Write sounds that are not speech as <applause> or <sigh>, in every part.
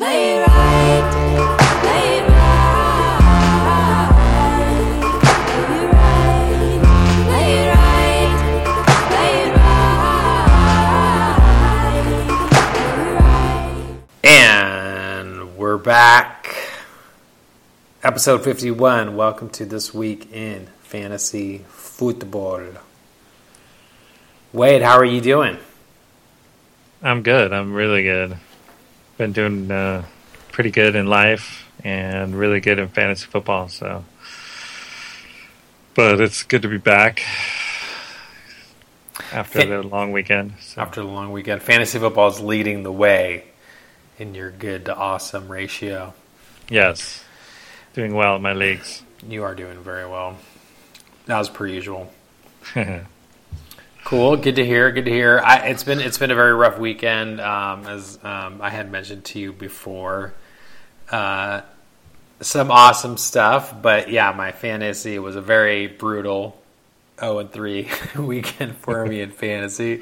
Right, right. And we're back. Episode 51. Welcome to This Week in Fantasy Football. Wade, how are you doing? I'm good. I'm really good. Been doing uh, pretty good in life and really good in fantasy football. So, but it's good to be back after the long weekend. So, After the long weekend, fantasy football is leading the way in your good to awesome ratio. yes, doing well in my leagues. You are doing very well. As per usual. <laughs> Cool. Good to hear. Good to hear. I, it's been it's been a very rough weekend, um, as um, I had mentioned to you before. Uh, some awesome stuff, but yeah, my fantasy was a very brutal zero and three <laughs> weekend for me in fantasy.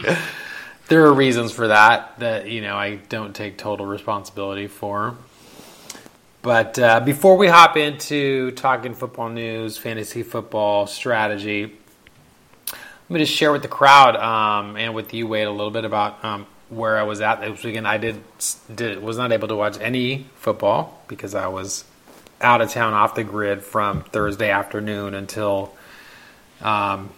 There are reasons for that that you know I don't take total responsibility for. But uh, before we hop into talking football news, fantasy football strategy, let me just share with the crowd um, and with you, Wade, a little bit about um, where I was at this weekend. I did, did was not able to watch any football because I was out of town, off the grid from Thursday afternoon until um,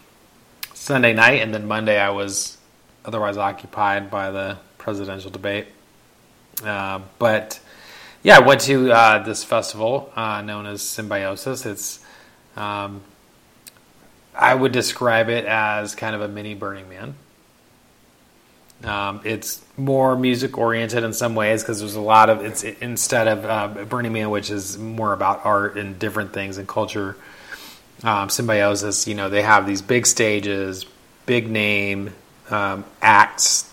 Sunday night, and then Monday I was otherwise occupied by the presidential debate. Uh, but yeah, I went to uh, this festival uh, known as Symbiosis. It's um, I would describe it as kind of a mini Burning Man. Um, it's more music oriented in some ways because there's a lot of it's instead of uh, Burning Man, which is more about art and different things and culture. Um, Symbiosis, you know, they have these big stages, big name um, acts,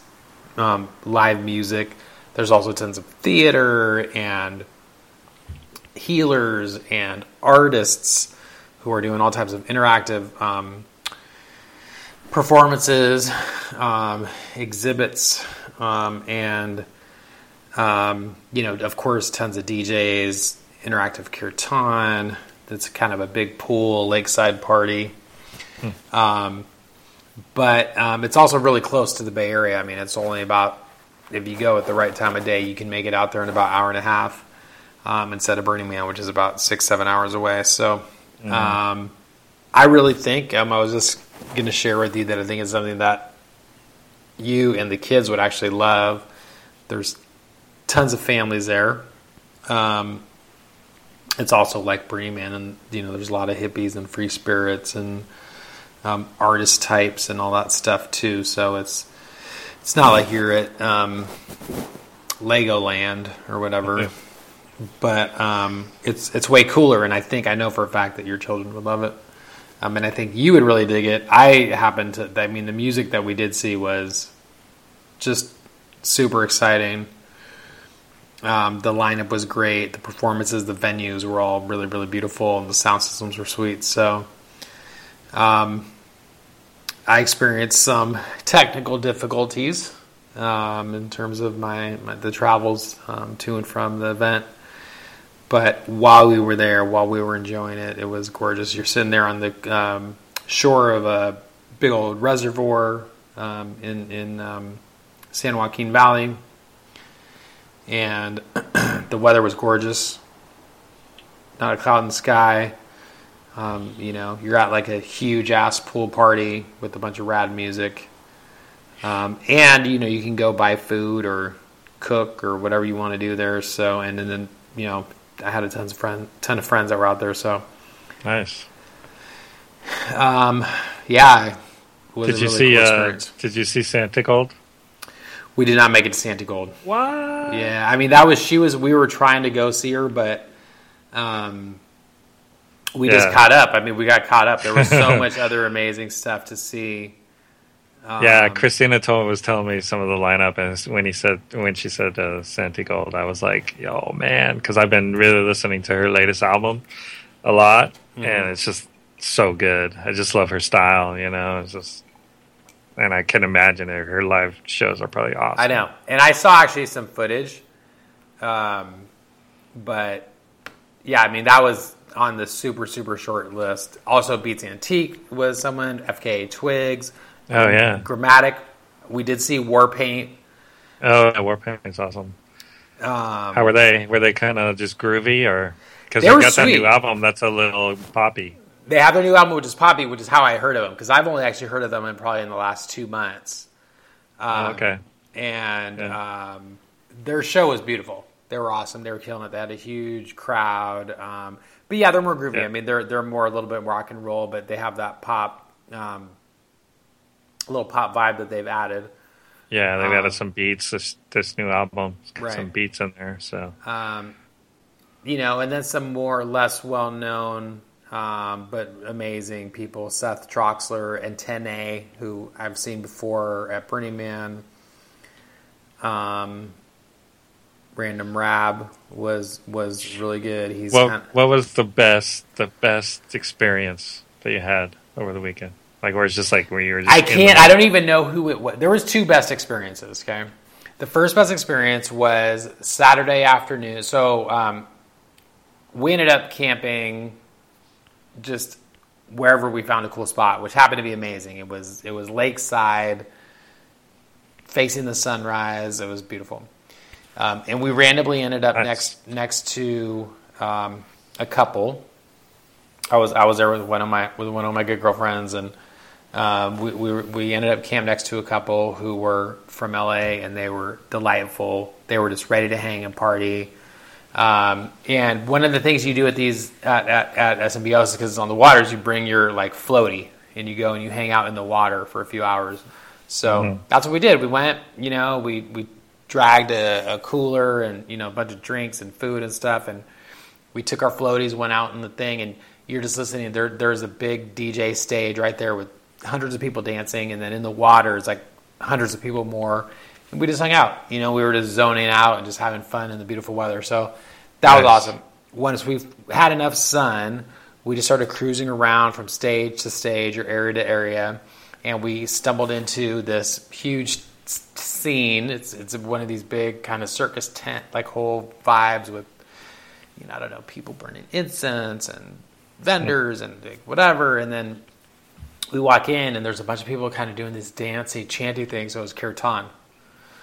um, live music. There's also tons of theater and healers and artists who are doing all types of interactive um, performances, um, exhibits, um, and um, you know, of course, tons of DJs, interactive kirtan. That's kind of a big pool lakeside party. Um, but um, it's also really close to the Bay Area. I mean, it's only about if you go at the right time of day, you can make it out there in about an hour and a half um, instead of Burning Man, which is about six, seven hours away. So um, I really think um, I was just going to share with you that I think it's something that you and the kids would actually love. There's tons of families there. Um, it's also like Man, and you know, there's a lot of hippies and free spirits and um, artist types and all that stuff too. So it's it's not like you're at um, Legoland or whatever, but um, it's it's way cooler. And I think I know for a fact that your children would love it. Um, and I think you would really dig it. I happen to. I mean, the music that we did see was just super exciting. Um, the lineup was great. The performances, the venues were all really, really beautiful, and the sound systems were sweet. So, um, I experienced some technical difficulties um, in terms of my, my the travels um, to and from the event. But while we were there, while we were enjoying it, it was gorgeous. You're sitting there on the um, shore of a big old reservoir um, in in um, San Joaquin Valley, and <clears throat> the weather was gorgeous. Not a cloud in the sky. Um, you know, you're at like a huge ass pool party with a bunch of rad music, um, and you know you can go buy food or cook or whatever you want to do there. So, and, and then you know, I had a tons of friend, ton of friends that were out there. So, Nice. um, yeah, was Did you really see? cool Uh, did you see Santigold? We did not make it to Santigold. What? Yeah, I mean that was she was. We were trying to go see her, but um, we just caught up. I mean, we got caught up. There was so <laughs> much other amazing stuff to see. Um, Yeah, Christina told was telling me some of the lineup, and when he said when she said uh, Santigold, I was like, "Yo, man," because I've been really listening to her latest album a lot, Mm-hmm. and it's just so good. I just love her style, you know. It's just, and I can imagine her, her live shows are probably awesome. I know, and I saw actually some footage Um, but yeah, I mean that was on the super super short list. Also, Beats Antique was someone. FKA Twigs, Oh yeah. Gramatik. We did see Warpaint. Oh, yeah, Warpaint's awesome. Um, How were they? Were they kind of just groovy, or because They they got that new album that's a little poppy? They have their new album, which is Poppy, which is how I heard of them because I've only actually heard of them in probably in the last two months. Um, okay. and Yeah. um, their show was beautiful. They were awesome. They were killing it. They had a huge crowd. Um, but yeah, they're more groovy. Yeah. I mean, they're they're more a little bit rock and roll, but they have that pop, um, little pop vibe that they've added. Yeah, they've Um, added some beats. This this new album, Right. some beats in there. So Um, you know, and then some more less well known um, but amazing people. Seth Troxler and Tene, who I've seen before at Burning Man. Um, Random Rab was was really good. He's what kind what was the best the best experience that you had over the weekend? Like where it's just like where you were. Just I can't. I don't even know who it was. There was two best experiences. Okay, the first best experience was Saturday afternoon. So um, we ended up camping just wherever we found a cool spot, which happened to be amazing. It was it was lakeside, facing the sunrise. It was beautiful, um, and we randomly ended up Nice. next next to um, a couple. I was I was there with one of my with one of my good girlfriends, and um, we, we we ended up camped next to a couple who were from LA, and they were delightful. They were just ready to hang and party. Um, and one of the things you do at these at, at, at SMBOs because it's on the water is you bring your like floaty and you go and you hang out in the water for a few hours. So that's what we did. We went, you know, we we dragged a, a cooler and you know a bunch of drinks and food and stuff, and we took our floaties, went out in the thing, and you're just listening. There, there's a big DJ stage right there with hundreds of people dancing, and then in the water it's like hundreds of people more. And we just hung out. You know, we were just zoning out and just having fun in the beautiful weather. So that was awesome. Once we've had enough sun, we just started cruising around from stage to stage or area to area, and we stumbled into this huge scene. It's it's one of these big kind of circus tent like whole vibes with you know, I don't know, people burning incense and vendors and like, whatever. And then we walk in and there's a bunch of people kind of doing this dancey, chanty thing. So it was kirtan.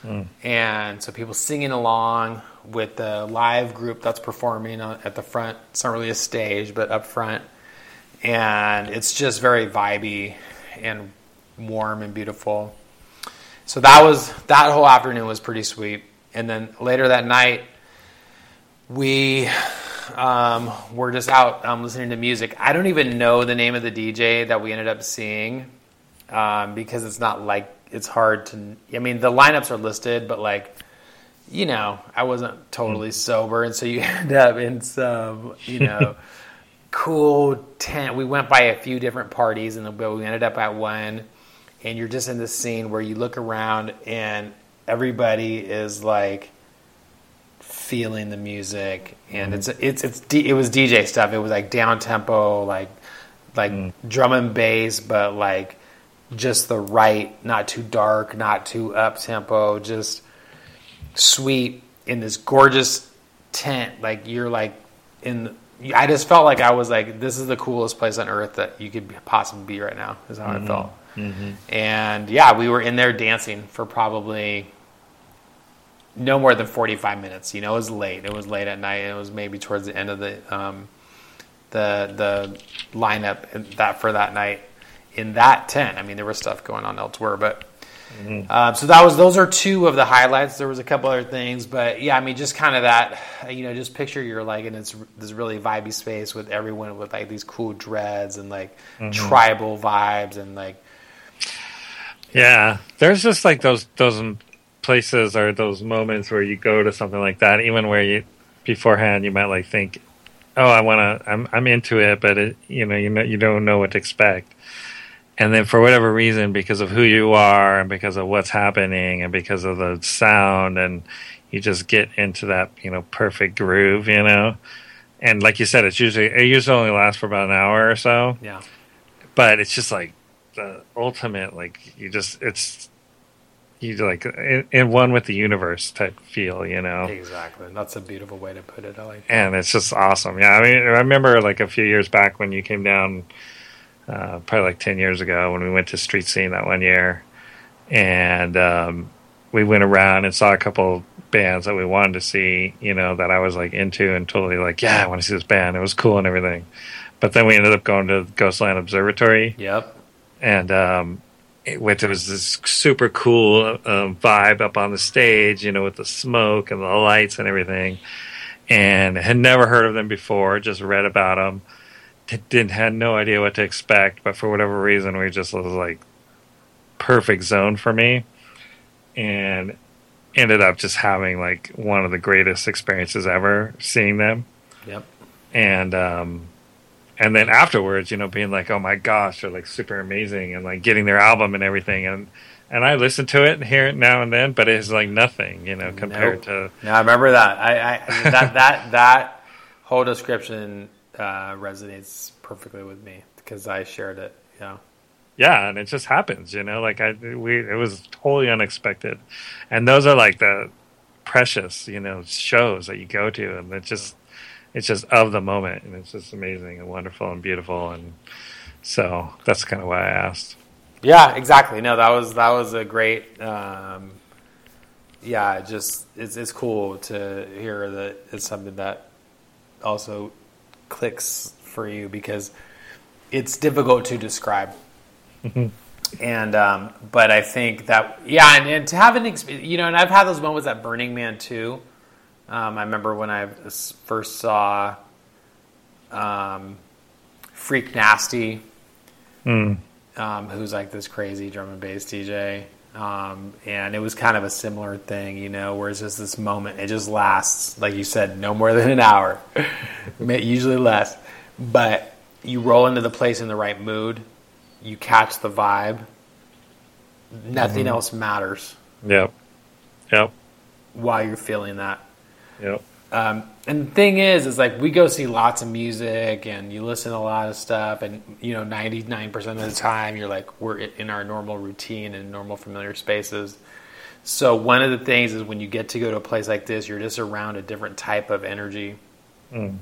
Hmm. And so people singing along with the live group that's performing at the front. It's not really a stage, but up front. And it's just very vibey and warm and beautiful. So that was that whole afternoon was pretty sweet. And then later that night, we um, were just out um, listening to music. I don't even know the name of the DJ that we ended up seeing um, because it's not like it's hard to. I mean, the lineups are listed, but like you know, I wasn't totally sober, and so you <laughs> end up in some you know <laughs> cool tent. We went by a few different parties, and we ended up at one. And you're just in this scene where you look around and everybody is like feeling the music, and it's it's it's D, it was DJ stuff. It was like down tempo, like like mm. drum and bass, but like just the right, not too dark, not too up tempo, just sweet in this gorgeous tent. Like you're like in. I just felt like I was like, this is the coolest place on earth that you could possibly be right now. Is how I mm-hmm. felt. Mm-hmm. And yeah, we were in there dancing for probably no more than 45 minutes. You know, it was late. It was late at night. It was maybe towards the end of the um, the the lineup that for that night in that tent. I mean, there was stuff going on elsewhere, but uh, so that was those are two of the highlights. There was a couple other things, but yeah, I mean, just kind of that. You know, just picture you're like in this this really vibey space with everyone with like these cool dreads and like tribal vibes and like Yeah, there's just like those those places or those moments where you go to something like that, even where you beforehand you might like think, "Oh, I want to, I'm I'm into it," but it, you know, you know, you don't know what to expect, and then for whatever reason, because of who you are and because of what's happening and because of the sound, and you just get into that you know perfect groove, you know. And like you said, it's usually it usually only lasts for about an hour or so. Yeah, but it's just like the ultimate like you just it's you like in, in one with the universe type feel, you know. Exactly. That's a beautiful way to put it. I like. That. and it's just awesome. Yeah, I mean, I remember like a few years back when you came down, uh, probably like ten years ago, when we went to Street Scene that one year, and um, we went around and saw a couple bands that we wanted to see. You know, that I was like into and totally like, yeah, I want to see this band. It was cool and everything. But then we ended up going to Ghostland Observatory, Yep. and um, it, which was this super cool um, vibe up on the stage, you know, with the smoke and the lights and everything. And had never heard of them before, just read about them. Didn't had no idea what to expect, but for whatever reason, we just was like perfect zone for me, and ended up just having like one of the greatest experiences ever seeing them Yep. and um and then afterwards you know being like oh my gosh they're like super amazing and like getting their album and everything and and i listen to it and hear it now and then but it's like nothing you know compared to Yeah, I remember that. I, I <laughs> that that that whole description uh, resonates perfectly with me because I shared it. Yeah. yeah and it just happens you know like i we it was totally unexpected and those are like the precious you know shows that you go to and it just it's just of the moment and it's just amazing and wonderful and beautiful and so that's kind of why i asked Yeah, exactly. No, that was that was a great. Um, yeah, just it's it's cool to hear that it's something that also clicks for you because it's difficult to describe. And um, but I think that yeah, and, and to have an experience, you know, and I've had those moments at Burning Man too. Um, I remember when I first saw um, Freq Nasty mm. um, who's like this crazy drum and bass DJ. Um, and it was kind of a similar thing, you know, where it's just this moment. It just lasts, like you said, no more <laughs> than an hour, <laughs> usually less. But you roll into the place in the right mood, you catch the vibe. Nothing else matters yep yep while you're feeling that. Yep Um, and the thing is, is like we go see lots of music and you listen to a lot of stuff, and you know, ninety nine percent of the time, you're like we're in our normal routine and normal familiar spaces. So one of the things is when you get to go to a place like this, you're just around a different type of energy. Mm.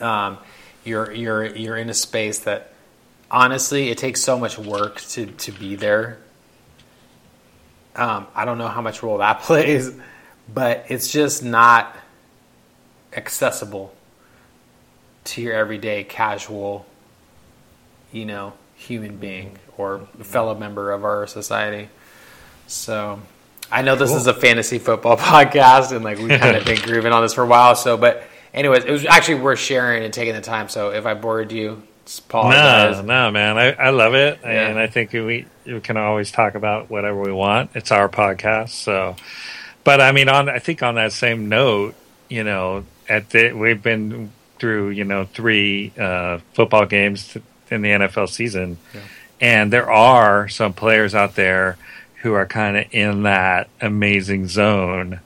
Um, you're you're you're in a space that honestly, it takes so much work to to be there. Um, I don't know how much role that <laughs> plays, but it's just not accessible to your everyday casual, you know, human being mm-hmm. or mm-hmm. fellow member of our society. So I know this Cool. is a fantasy football <laughs> podcast and like we've <laughs> kind of been grooving on this for a while. So, but anyways, it was actually worth sharing and taking the time. So if I bored you, apologize. No, no, man. I, I love it, Yeah. and I think we we can always talk about whatever we want. It's our podcast, so. But I mean, on I think on that same note, you know, at the we've been through you know three uh, football games in the NFL season, and there are some players out there who are kind of in that amazing zone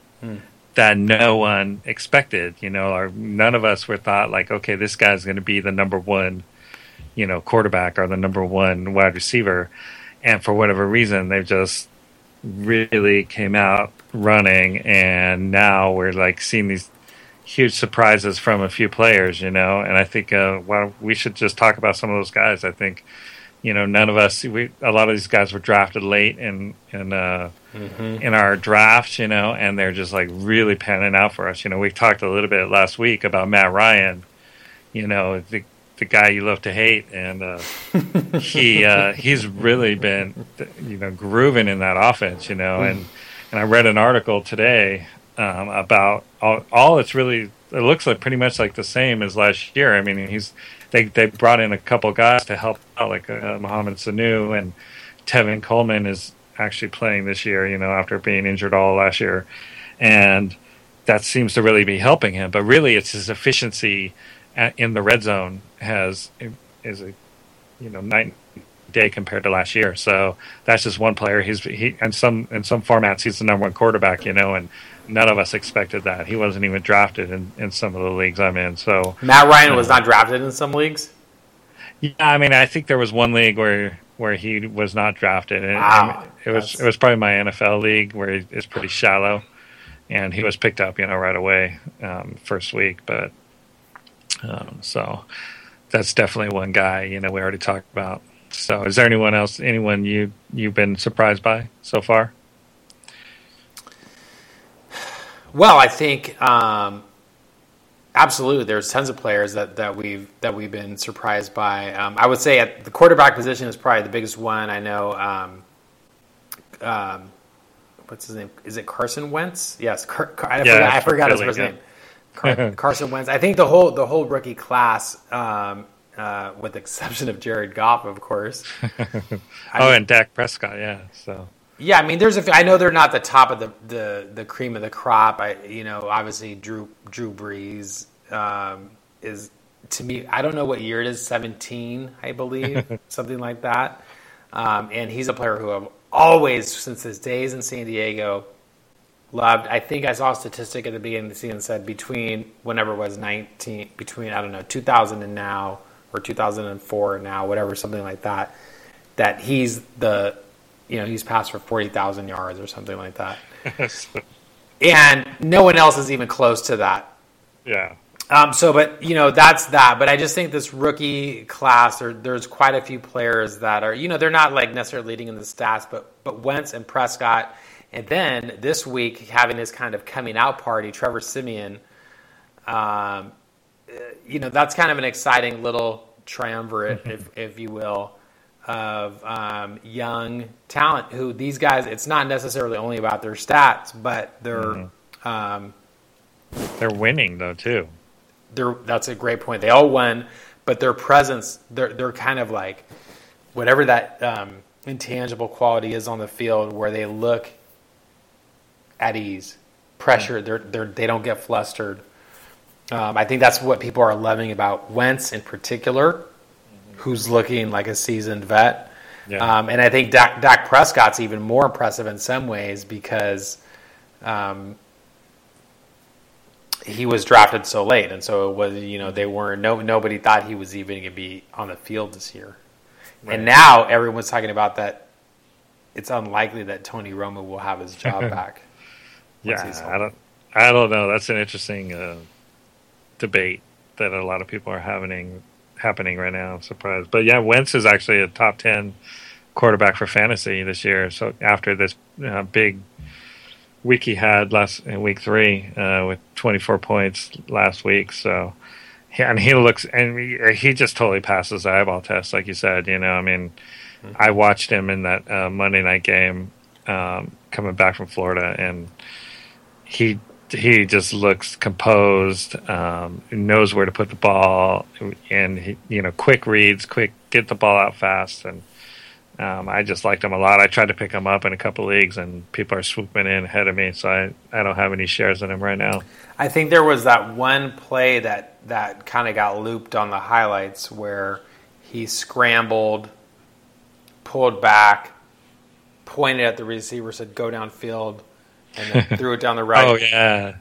that no one expected. You know, or none of us were thought like, okay, this guy's going to be the number one you know, quarterback or the number one wide receiver. And for whatever reason, they've just really came out running. And now we're like seeing these huge surprises from a few players, you know. And I think, uh, well, we should just talk about some of those guys. I think, you know, none of us, we, a lot of these guys were drafted late in, in, uh, in our drafts, you know, and they're just like really panning out for us. You know, we talked a little bit last week about Matt Ryan, you know, the the guy you love to hate, and uh, <laughs> he uh, he's really been you know grooving in that offense, you know, and and I read an article today um, about all, all it's really it looks like pretty much like the same as last year. I mean, he's they they brought in a couple guys to help out, like uh, Sanu and Tevin Coleman is actually playing this year, you know, after being injured all last year, and that seems to really be helping him. But really, it's his efficiency a- in the red zone has is a you know night day compared to last year. So that's just one player. He's he and some in some formats he's the number one quarterback. You know, and none of us expected that. He wasn't even drafted in, in some of the leagues I'm in. So Matt Ryan was not drafted in some leagues. yeah, I mean, I think there was one league where where he was not drafted, and Wow. it was That's- it was probably my NFL league where it's pretty shallow, and he was picked up, you know, right away um, first week. But um, so that's definitely one guy. You know, we already talked about. So, is there anyone else? Anyone you you've been surprised by so far? Well, I think um, absolutely. There's tons of players that, that we've that we've been surprised by. Um, I would say at the quarterback position is probably the biggest one. I know. Um, um, what's his name? Is it Carson Wentz? Yes, Car- Car- I, Yeah, forgot, I forgot his first yeah. name. Car- <laughs> Carson Wentz. I think the whole the whole rookie class, um, uh, with the <laughs> exception of Jared Goff, of course. <laughs> I oh, mean- and Dak Prescott, yeah. So Yeah, I mean, there's a. Few, I know they're not the top of the, the, the cream of the crop. I, you know, obviously Drew Drew Brees um, is to me. I don't know what year it is. Seventeen, I believe, <laughs> something like that. Um, and he's a player who I've always, since his days in San Diego, loved. I think I saw a statistic at the beginning of the season said between whenever it was nineteen, between I don't know, two thousand and now, or two thousand and four now, whatever, something like that. That he's the you know, he's passed for 40,000 yards or something like that. <laughs> And no one else is even close to that. yeah, Um, so, but, you know, that's that. But I just think this rookie class, there, there's quite a few players that are, you know, they're not like necessarily leading in the stats, but, but Wentz and Prescott. And then this week, having his kind of coming out party, Trevor Siemian, um, uh, you know, that's kind of an exciting little triumvirate, if, if you will, of um, young talent who these guys, it's not necessarily only about their stats, but they're. Um, they're winning though too. they're that's a great point. They all won, but their presence, they're they're kind of like whatever that um, intangible quality is on the field, where they look at ease, pressure. They're they're they don't get flustered. Um, I think that's what people are loving about Wentz in particular, who's looking like a seasoned vet. Yeah. Um, and I think Dak, Dak Prescott's even more impressive in some ways because um, he was drafted so late, and so it was you know they weren't no nobody thought he was even going to be on the field this year, Right. and now everyone's talking about that. It's unlikely that Tony Romo will have his job <laughs> back. Yeah, I don't, I don't know. That's an interesting uh, debate that a lot of people are having happening right now. I'm surprised, but yeah, Wentz is actually a top ten quarterback for fantasy this year. So after this uh, big week he had last in week three uh, with 24 points last week, so. And he looks, and he, he just totally passes the eyeball test, like you said. You know, I mean, I watched him in that uh, Monday night game um, coming back from Florida, and he he just looks composed, um, knows where to put the ball, and he, you know, quick reads, quick get the ball out fast, and um, I just liked him a lot. I tried to pick him up in a couple leagues, and people are swooping in ahead of me, so I I don't have any shares in him right now. I think there was that one play that that kind of got looped on the highlights where he scrambled, pulled back, pointed at the receiver, said "Go downfield," and then threw it down the right <laughs> Oh yeah,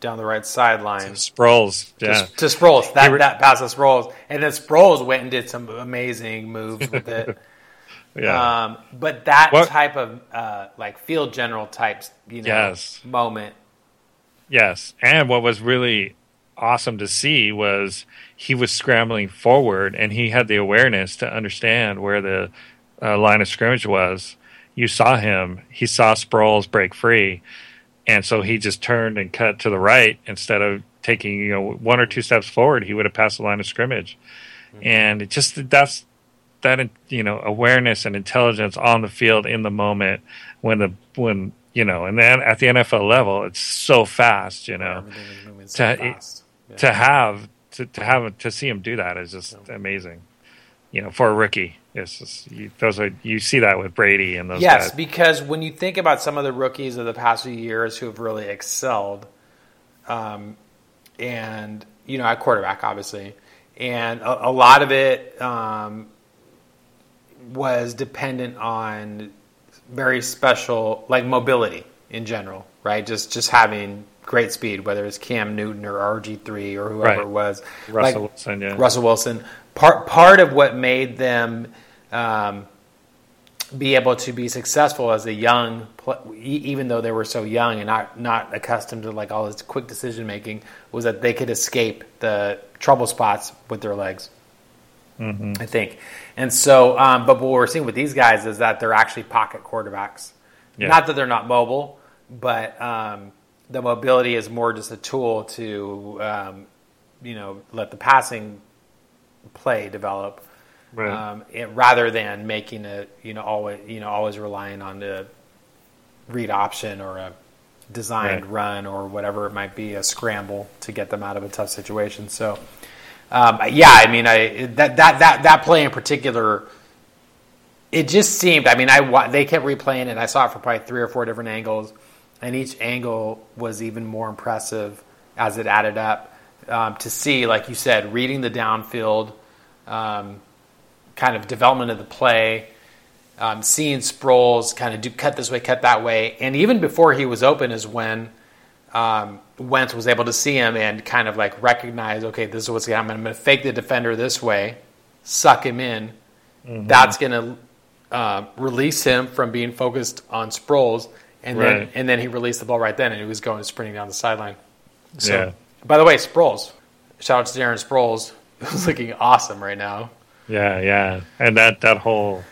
down the right sideline. Sproles, yeah, to, to Sproles. That re- that pass to Sproles, and then Sproles went and did some amazing moves with it. <laughs> yeah. Um, but that What- type of uh, like field general types, you know, Yes. moment. Yes, and what was really awesome to see was he was scrambling forward, and he had the awareness to understand where the uh, line of scrimmage was. You saw him; he saw Sproles break free, and so he just turned and cut to the right instead of taking you know one or two steps forward. He would have passed the line of scrimmage, and it just that's that you know awareness and intelligence on the field in the moment when the when you know and then at the NFL level it's so fast you know so To- fast. Yeah. to have to, to have to see him do that is just amazing you know for a rookie it's just you, those are you see that with Brady and those Yes, guys. because when you think about some of the rookies of the past few years who have really excelled, um, and you know, at quarterback, obviously, and a, a lot of it um, was dependent on very special, like mobility in general, right? Just just having great speed, whether it's Cam Newton or RG three or whoever Right. it was, Russell Like, Wilson yeah Russell Wilson. Part part of what made them um, be able to be successful as a young, even though they were so young and not not accustomed to like all this quick decision making, was that they could escape the trouble spots with their legs. I think, and so, um, but what we're seeing with these guys is that they're actually pocket quarterbacks. Yeah. Not that they're not mobile, but um, the mobility is more just a tool to, um, you know, let the passing play develop Right. um, it, rather than making a you know always you know always relying on the read option or a designed Right. run or whatever it might be a scramble to get them out of a tough situation. So um, yeah, I mean I that that that that play in particular. It just seemed. I mean, I they kept replaying it. I saw it from probably three or four different angles, and each angle was even more impressive as it added up. Um, to see, like you said, reading the downfield, um, kind of development of the play, um, seeing Sproles kind of do cut this way, cut that way, and even before he was open is when um, Wentz was able to see him and kind of like recognize, okay, this is what's going to happen. I'm going to fake the defender this way, suck him in. That's going to uh, release him from being focused on Sproles, and then and then he released the ball right then, and he was going sprinting down the sideline. So, Yeah. by the way, Sproles, shout out to Darren Sproles, <laughs> who's looking awesome right now. Yeah, yeah, and that that whole.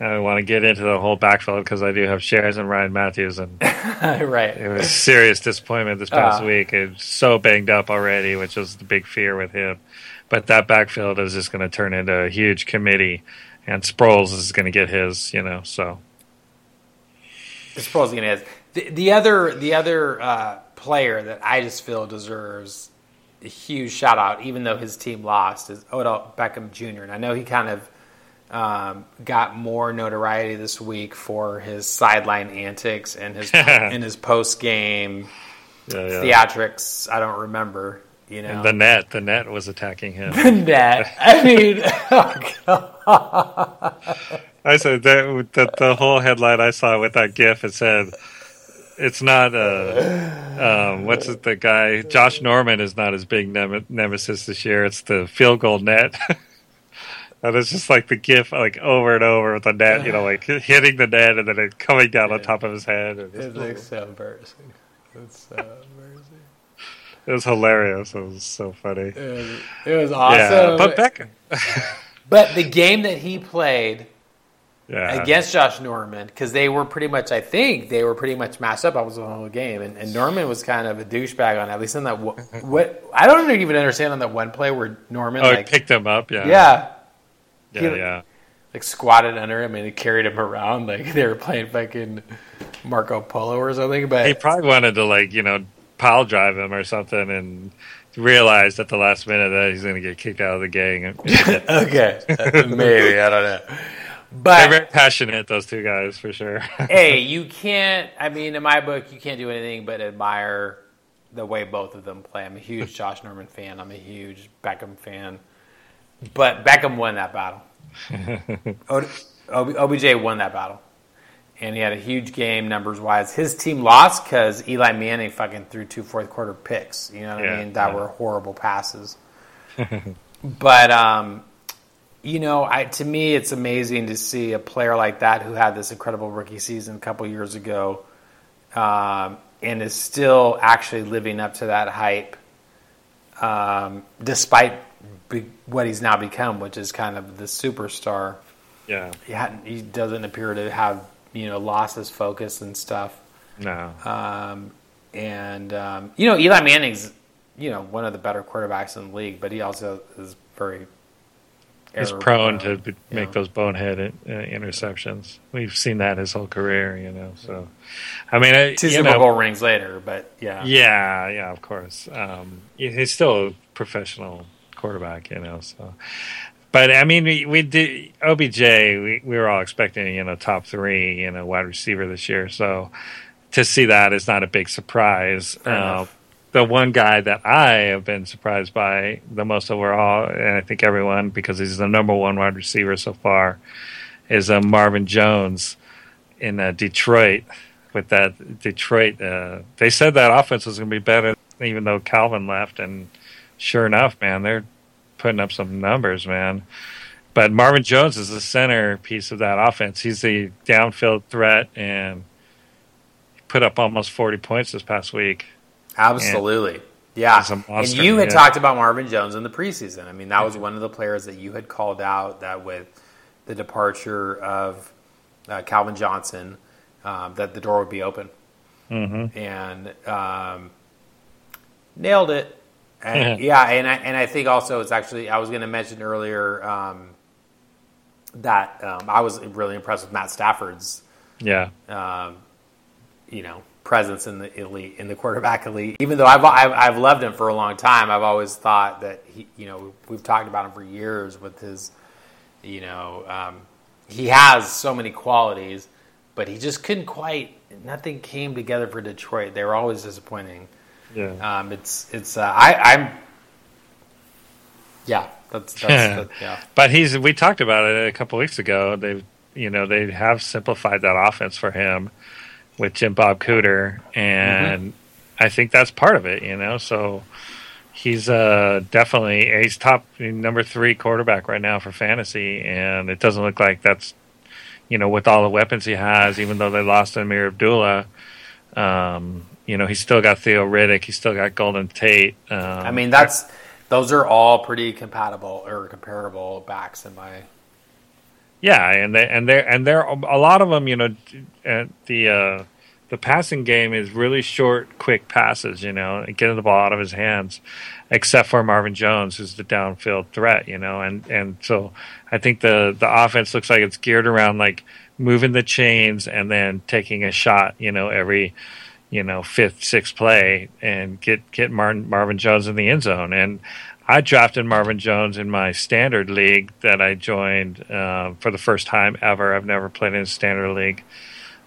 I want to get into the whole backfield because I do have shares in Ryan Mathews, and <laughs> right. it was serious disappointment this past Ah. week. It's so banged up already, which was the big fear with him. But that backfield is just going to turn into a huge committee, and Sproles is going to get his, you know. So Sproles going to hit. The, the other the other uh, player that I just feel deserves a huge shout out, even though his team lost, is Odell Beckham Jr. And I know he kind of um, got more notoriety this week for his sideline antics and his <laughs> and his post game yeah, yeah. theatrics. I don't remember. You know, And the net, the net was attacking him. the net. <laughs> I mean, <laughs> oh, God. I said that the, the whole headline I saw with that GIF. It said, "It's not uh, um, what's it? The guy Josh Norman is not his big nem- nemesis this year. It's the field goal net." <laughs> And it's just like the GIF, like over and over with the net, you know, like hitting the net and then it coming down on top of his head. And it's- like so embarrassing. It's so embarrassing. it was hilarious. It was so funny. It was, it was awesome. Yeah, but Beckham. But the game that he played yeah, against Josh Norman, because they were pretty much, I think they were pretty much matched up. I was the whole game, and, and Norman was kind of a douchebag on at least in that. What I don't even understand on that one play where Norman oh, like picked him up. Yeah, yeah yeah, he- yeah. like squatted under him and he carried him around like they were playing fucking Marco Polo or something. But He probably wanted to like you know pile drive him or something, and realized at the last minute that he's going to get kicked out of the gang. <laughs> Okay, <laughs> maybe I don't know. But they're very passionate, those two guys for sure. <laughs> hey, you can't. I mean, in my book, you can't do anything but admire the way both of them play. I'm a huge Josh Norman fan. I'm a huge Beckham fan. But Beckham won that battle. <laughs> OBJ won that battle, and he had a huge game numbers wise. His team lost because Eli Manning fucking threw two fourth quarter picks. You know what Yeah, I mean? That yeah. were horrible passes. <laughs> but um, you know, I, to me, it's amazing to see a player like that who had this incredible rookie season a couple years ago, um, and is still actually living up to that hype, um, despite be, what he's now become, which is kind of the superstar. yeah, He, hadn't, he doesn't appear to have you know lost his focus and stuff. no, Um, and um, you know, Eli Manning's you know one of the better quarterbacks in the league, but he also is very he's error prone to prone, make know. those bonehead uh, interceptions. We've seen that his whole career, you know. So, I mean, I, two Super Bowl rings later, but yeah, Yeah, yeah, of course. Um, he- he's still a professional quarterback, you know. So, but I mean, we, we did OBJ. We, we were all expecting, you know, top three, you know, wide receiver this year. So to see that is not a big surprise. Uh. The one guy that I have been surprised by the most overall, and I think everyone, because he's the number one wide receiver so far, is uh, Marvin Jones in uh, Detroit. With that Detroit, uh, they said that offense was going to be better, even though Calvin left, and sure enough, man, they're putting up some numbers, man. But Marvin Jones is the centerpiece of that offense. He's the downfield threat, and put up almost 40 points this past week. Absolutely. Yeah. And you had yeah. talked about Marvin Jones in the preseason. I mean, that was one of the players that you had called out that with the departure of uh, Calvin Johnson, um, that the door would be open. Mm-hmm. And um, nailed it. And, <laughs> yeah, and I, and I think also it's actually, I was going to mention earlier um, that um, I was really impressed with Matt Stafford's Yeah. um, you know, presence in the elite, in the quarterback elite. Even though I've, I've I've loved him for a long time, I've always thought that he, you know, we've talked about him for years with his, you know, um, he has so many qualities, but he just couldn't quite. Nothing came together for Detroit. They were always disappointing. Yeah. Um, it's it's uh, I I'm yeah that's that's that, yeah But he's we talked about it a couple weeks ago. They you know they have simplified that offense for him with Jim Bob Cooter, and I think that's part of it. You know, so he's uh, definitely he's top number three quarterback right now for fantasy, and it doesn't look like that's you know with all the weapons he has. Even though they lost Ameer Abdullah. Um, you know, he's still got Theo Riddick. He's still got Golden Tate. Um, I mean that's those are all pretty compatible or comparable backs in my Yeah, and they and they and they're a lot of them. You know, uh, the uh, the passing game is really short, quick passes. You know, getting the ball out of his hands, except for Marvin Jones, who's the downfield threat. You know, and and so I think the the offense looks like it's geared around like moving the chains and then taking a shot. You know, every you know fifth, sixth play and get get Martin, Marvin Jones in the end zone and. I drafted Marvin Jones in my standard league that I joined uh, for the first time ever. I've never played in a standard league.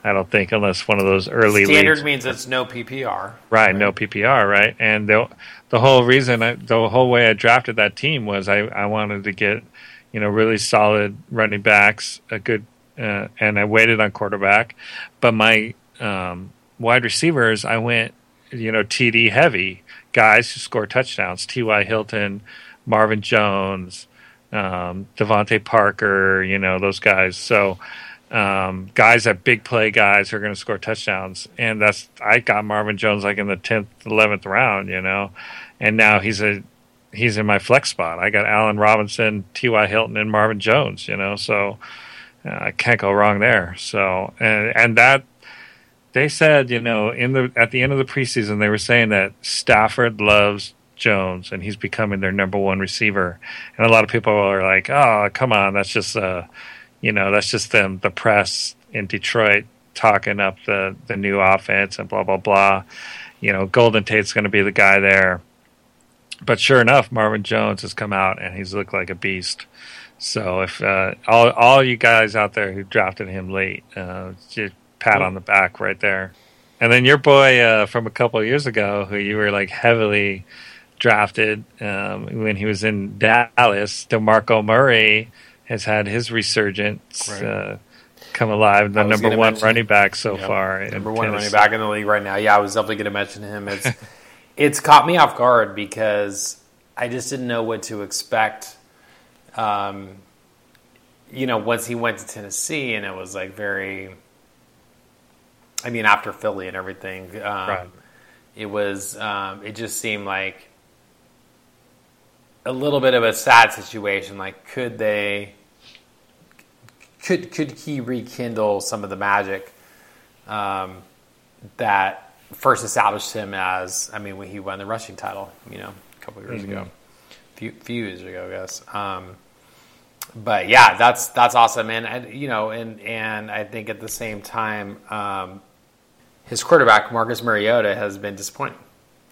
I don't think unless one of those early standard leagues. means it's no PPR. Right, no PPR, right? And the the whole reason, I, the whole way I drafted that team was I, I wanted to get, you know, really solid running backs, a good, uh, and I waited on quarterback, but my um, wide receivers, I went, you know, TD heavy guys who score touchdowns, T.Y. Hilton, Marvin Jones, um, DeVante Parker, you know, those guys. So um, guys that big play guys who are going to score touchdowns. And that's I got Marvin Jones like in the tenth, eleventh round, you know, and now he's a he's in my flex spot. I got Allen Robinson, T.Y. Hilton, and Marvin Jones, you know, so uh, I can't go wrong there. So and and that they said, you know, in the at the end of the preseason, they were saying that Stafford loves Jones and he's becoming their number one receiver. And a lot of people are like, "Oh, come on, that's just uh, you know, that's just them the press in Detroit talking up the the new offense and blah blah blah." You know, Golden Tate's going to be the guy there. But sure enough, Marvin Jones has come out and he's looked like a beast. So if uh, all all you guys out there who drafted him late, uh, just pat on the back right there. And then your boy uh, from a couple of years ago, who you were like heavily drafted um, when he was in Dallas, Demarco Murray has had his resurgence Right. uh, come alive. The number one mention- running back so far. Number one running back in the league right now. Yeah, I was definitely going to mention him. It's <laughs> it's caught me off guard because I just didn't know what to expect. Um, you know, once he went to Tennessee, and it was like very. I mean, after Philly and everything, um, Right. it was. Um, it just seemed like a little bit of a sad situation. Like, could they? Could could he rekindle some of the magic um, that first established him as? I mean, when he won the rushing title, you know, a couple years ago, few, few years ago, I guess. But yeah, that's that's awesome, and, and you know, and and I think at the same time, um, his quarterback Marcus Mariota has been disappointing.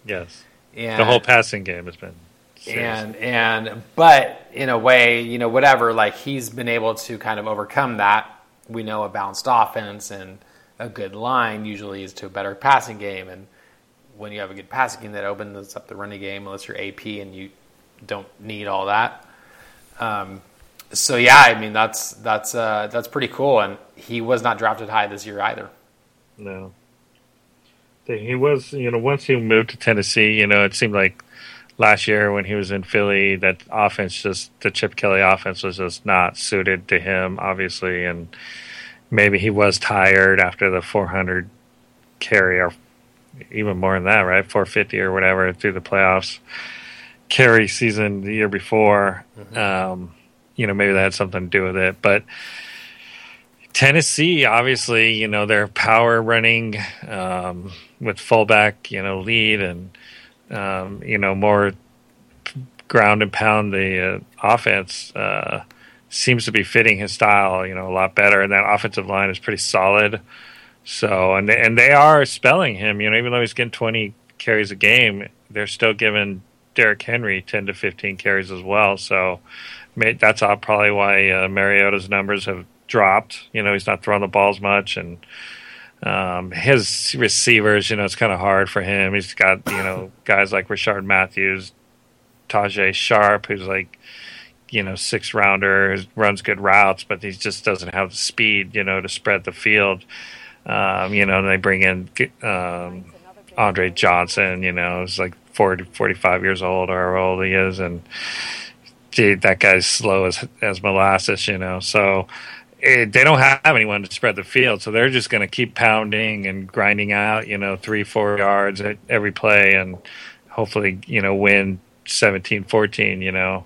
Yes. And, The whole passing game has been. serious. and and but in a way, you know, whatever, like he's been able to kind of overcome that. We know a balanced offense and a good line usually is to a better passing game, and when you have a good passing game, that opens up the running game. Unless you're AP and you don't need all that. Um, so yeah, I mean that's that's uh, that's pretty cool, and he was not drafted high this year either. No. He was, you know, once he moved to Tennessee, you know, it seemed like last year when he was in Philly. That offense just the Chip Kelly offense was just not suited to him, obviously, and maybe he was tired after the 400 carry or even more than that, right? 450 or whatever through the playoffs carry season the year before. Um, you know, maybe that had something to do with it, but. Tennessee, obviously, you know, their power running um, with fullback, you know, lead and, um, you know, more ground and pound the uh, offense uh, seems to be fitting his style, you know, a lot better. And that offensive line is pretty solid. So, and they, and they are spelling him, you know, even though he's getting 20 carries a game, they're still giving Derrick Henry 10 to 15 carries as well. So, that's all probably why uh, Mariota's numbers have dropped. You know, he's not throwing the balls much, and um, his receivers, you know, it's kind of hard for him. He's got you know <laughs> guys like Rishard Matthews, Tajae Sharpe, who's like you know six rounder, runs good routes, but he just doesn't have the speed, you know, to spread the field. Um, you know, and they bring in um, Andre Johnson, you know, he's like 40, 45 years old or how old he is, and dude, that guy's slow as as molasses, you know. So it, they don't have anyone to spread the field, so they're just going to keep pounding and grinding out, you know, three, four yards at every play, and hopefully, you know, win 17-14, you know.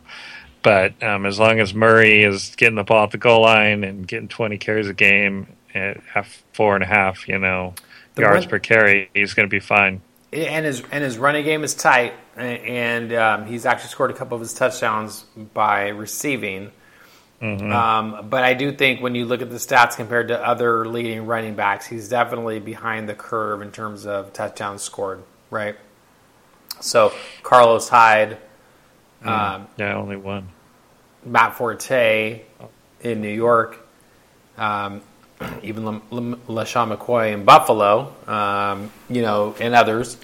But um, as long as Murray is getting the ball at the goal line and getting 20 carries a game at half, four and a half, you know, The yards run- per carry, he's going to be fine. and his and his running game is tight, and um, he's actually scored a couple of his touchdowns by receiving. Um, but I do think when you look at the stats compared to other leading running backs, he's definitely behind the curve in terms of touchdowns scored. Right. So Carlos Hyde, um, Yeah, only one. Matt Forte in New York, um, <clears throat> even La- La- LeSean McCoy in Buffalo, um, you know, and others.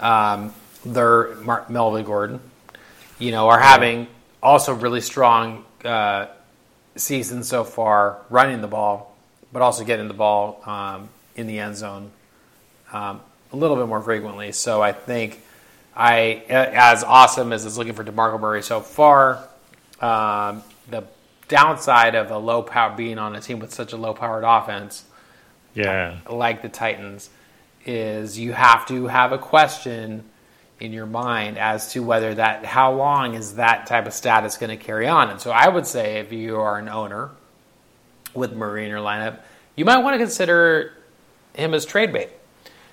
Um, they're Mar- Melvin Gordon, you know, are having also really strong uh, seasons so far running the ball, but also getting the ball um, in the end zone um, a little bit more frequently. So I think I, as awesome as is looking for DeMarco Murray so far, um, the downside of a low power being on a team with such a low powered offense Yeah. like the Titans is you have to have a question in your mind as to whether that how long is that type of status going to carry on. And so I would say if you are an owner with Murray in your lineup, you might want to consider him as trade bait.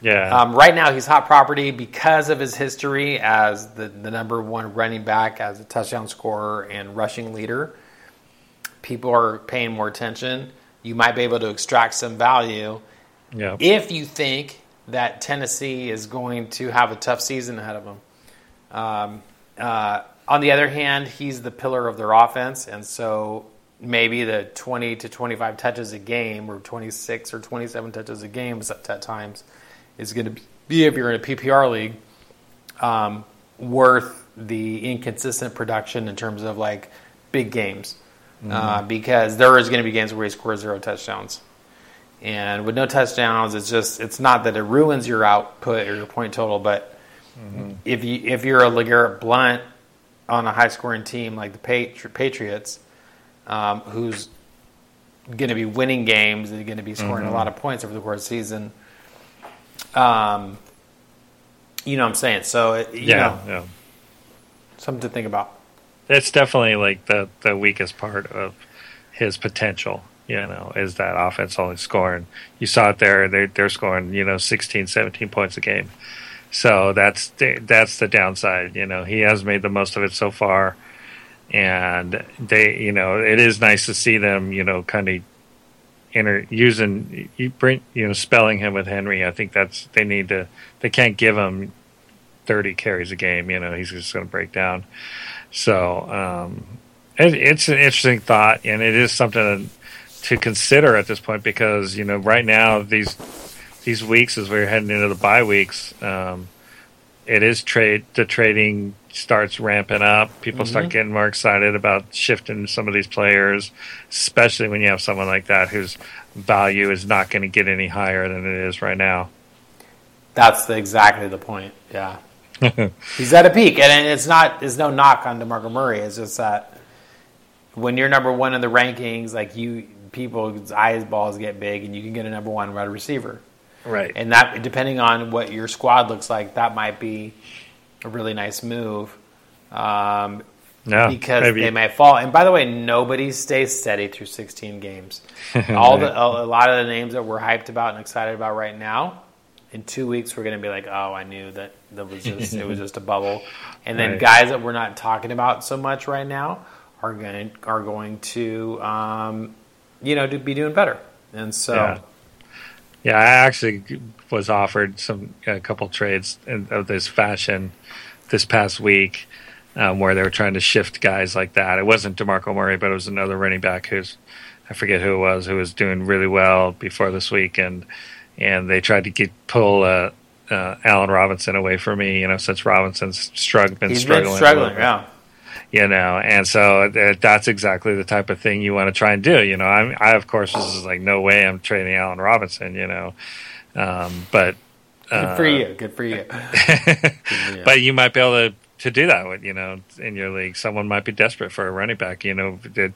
Yeah. Um, right now, he's hot property because of his history as the, the number one running back, as a touchdown scorer and rushing leader. People are paying more attention. You might be able to extract some value yeah. if you think that Tennessee is going to have a tough season ahead of them. Um, uh, on the other hand, he's the pillar of their offense, and so maybe the 20 to 25 touches a game, or 26 or 27 touches a game at times, is going to be, if you're in a PPR league, um, worth the inconsistent production in terms of like big games. Uh, because there is going to be games where he scores zero touchdowns. And with no touchdowns, it's just it's not that it ruins your output or your point total, but if you if you're a LeGarrette Blunt on a high scoring team like the Patri- Patriots, um, who's going to be winning games and going to be scoring a lot of points over the course of the season, um, you know what I'm saying. So it, you yeah. know, Yeah. something to think about. it's definitely like the the weakest part of his potential you know is that offense only scoring. You saw it there they're, they're scoring you know 16 17 points a game. So that's the, that's the downside you know. He has made the most of it so far and they you know it is nice to see them you know kind of inter using you bring you know spelling him with henry. I think that's they need to they can't give him 30 carries a game you know he's just going to break down. So um, it, it's an interesting thought, and it is something to, consider at this point because you know right now these these weeks as we're heading into the bye weeks, um, it is trade the trading starts ramping up. People start getting more excited about shifting some of these players, especially when you have someone like that whose value is not going to get any higher than it is right now. That's the, exactly the point. Yeah. <laughs> He's at a peak, and it's not. There's no knock on DeMarco Murray. It's just that when you're number one in the rankings, like you, people's eyes balls get big, and you can get a number one wide receiver. Right. And that, depending on what your squad looks like, that might be a really nice move. Um, yeah, because maybe. they might fall. And by the way, nobody stays steady through 16 games. <laughs> All the a, a lot of the names that we're hyped about and excited about right now, in two weeks we're going to be like, oh, I knew that that was just it was just a bubble. And then Right. guys that we're not talking about so much right now are going to are going to um, you know to be doing better. And so Yeah. Yeah, I actually was offered some a couple trades in, of this fashion this past week, um, where they were trying to shift guys like that. It wasn't DeMarco Murray, but it was another running back who's I forget who it was who was doing really well before this week, and and they tried to get pull uh, uh, Allen Robinson away from me. You know, since Robinson's strugg- been he's struggling, been struggling. Yeah. You know and so that's exactly the type of thing you want to try and do you know I'm, i of course was like no way i'm trading allen robinson you know um, but Good for you. <laughs> Good for you. but you might be able to to do that with you know in your league someone might be desperate for a running back you know that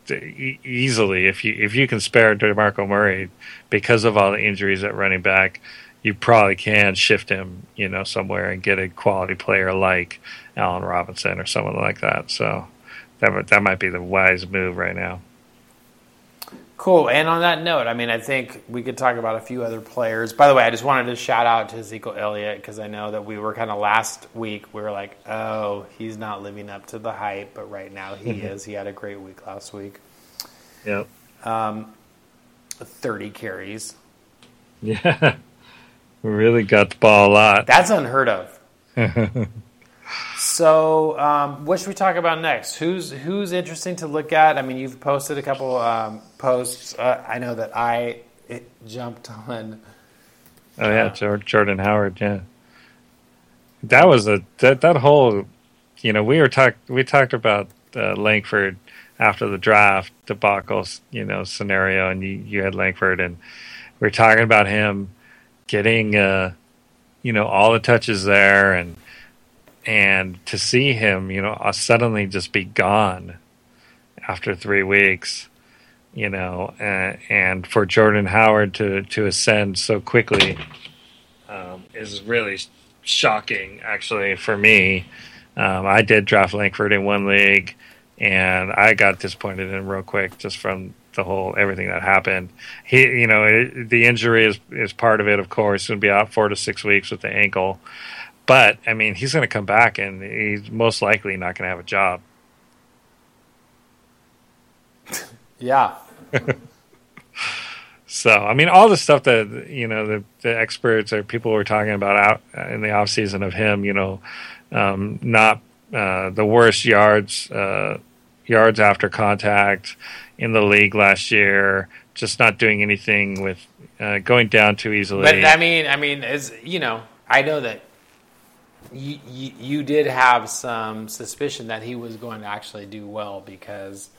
easily if you if you can spare DeMarco Murray because of all the injuries at running back you probably can shift him you know somewhere and get a quality player like Allen Robinson or someone like that so that might- that might be the wise move right now Cool. And on that note, I mean, I think we could talk about a few other players. By the way, I just wanted to shout out to Ezekiel Elliott because I know that we were kind of last week, we were like, oh, he's not living up to the hype, but right now he mm-hmm. is. He had a great week last week. yep um, 30 carries. yeah <laughs> really got the ball a lot That's unheard of. <laughs> so, um, what should we talk about next? Who's who's interesting to look at? I mean, you've posted a couple um, posts. Uh, I know that I jumped <laughs> on. Oh yeah, Jor- Jordan Howard. Yeah, that was a that that whole. You know, we were talk we talked about uh, Langford after the draft debacle. You know, scenario, and you you had Langford, and we are talking about him getting, uh, you know, all the touches there, and and to see him, you know, uh, suddenly just be gone after three weeks you know, uh, and for Jordan Howard to to ascend so quickly um, is really shocking, actually, for me. Um, I did draft Langford in one league, and I got disappointed in him real quick just from the whole everything that happened. He, you know, it, the injury is is part of it, of course. To be out four to six weeks with the ankle, but I mean, he's going to come back, and he's most likely not going to have a job. Yeah. <laughs> So, I mean, all the stuff that you know the, the experts or people were talking about out in the off season of him, you know, um, not uh, the worst yards uh, yards after contact in the league last year, just not doing anything with uh, going down too easily. But I mean, I mean, as you know, I know that you, you you did have some suspicion that he was going to actually do well because,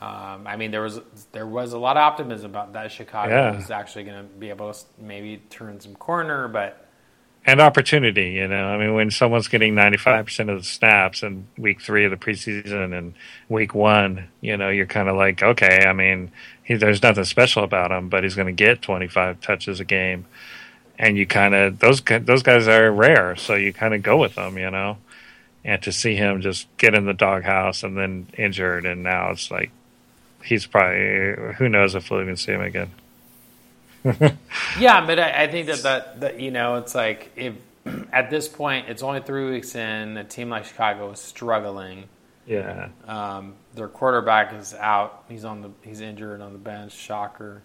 um, I mean, there was there was a lot of optimism about that Chicago Yeah. was actually going to be able to maybe turn some corner, but and opportunity. You know, I mean, when someone's getting ninety five percent of the snaps in week three of the preseason and week one, you know, you're kind of like, okay, I mean, he, there's nothing special about him, but he's going to get twenty five touches a game, and you kind of those those guys are rare, so you kind of go with them, you know. And to see him just get in the doghouse and then injured, and now it's like he's probably who knows if we'll even see him again. <laughs> yeah, but I, I think that, that that you know, it's like if <clears throat> at this point it's only three weeks in, a team like Chicago is struggling. Yeah, Um, their quarterback is out. He's on the he's injured on the bench. Shocker.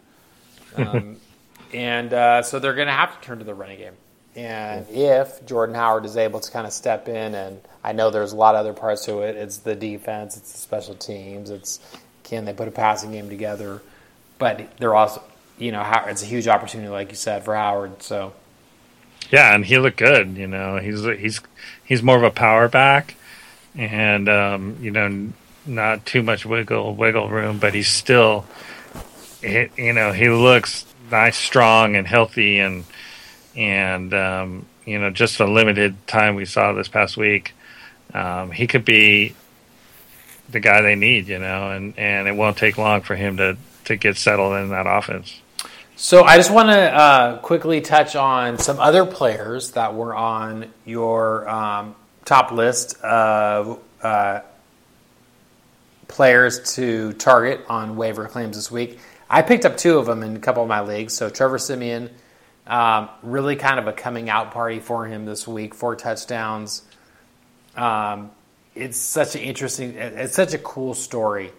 Um, <laughs> and uh, so they're going to have to turn to the running game. And if Jordan Howard is able to kind of step in, and I know there's a lot of other parts to it. It's the defense. It's the special teams. It's can they put a passing game together? But they're also, you know, How- it's a huge opportunity, like you said, for Howard. So Yeah, and he looked good. You know, he's he's he's more of a power back, and um, you know, not too much wiggle wiggle room, but he's still, he, you know, he looks nice, strong, and healthy, and and um, you know, just the limited time we saw this past week, um, he could be the guy they need, you know, and, and it won't take long for him to, to get settled in that offense. So I just want to uh, quickly touch on some other players that were on your um, top list of uh, players to target on waiver claims this week. I picked up two of them in a couple of my leagues. So Trevor Siemian, um, really kind of a coming out party for him this week. Four touchdowns. Um, it's such an interesting, it's such a cool story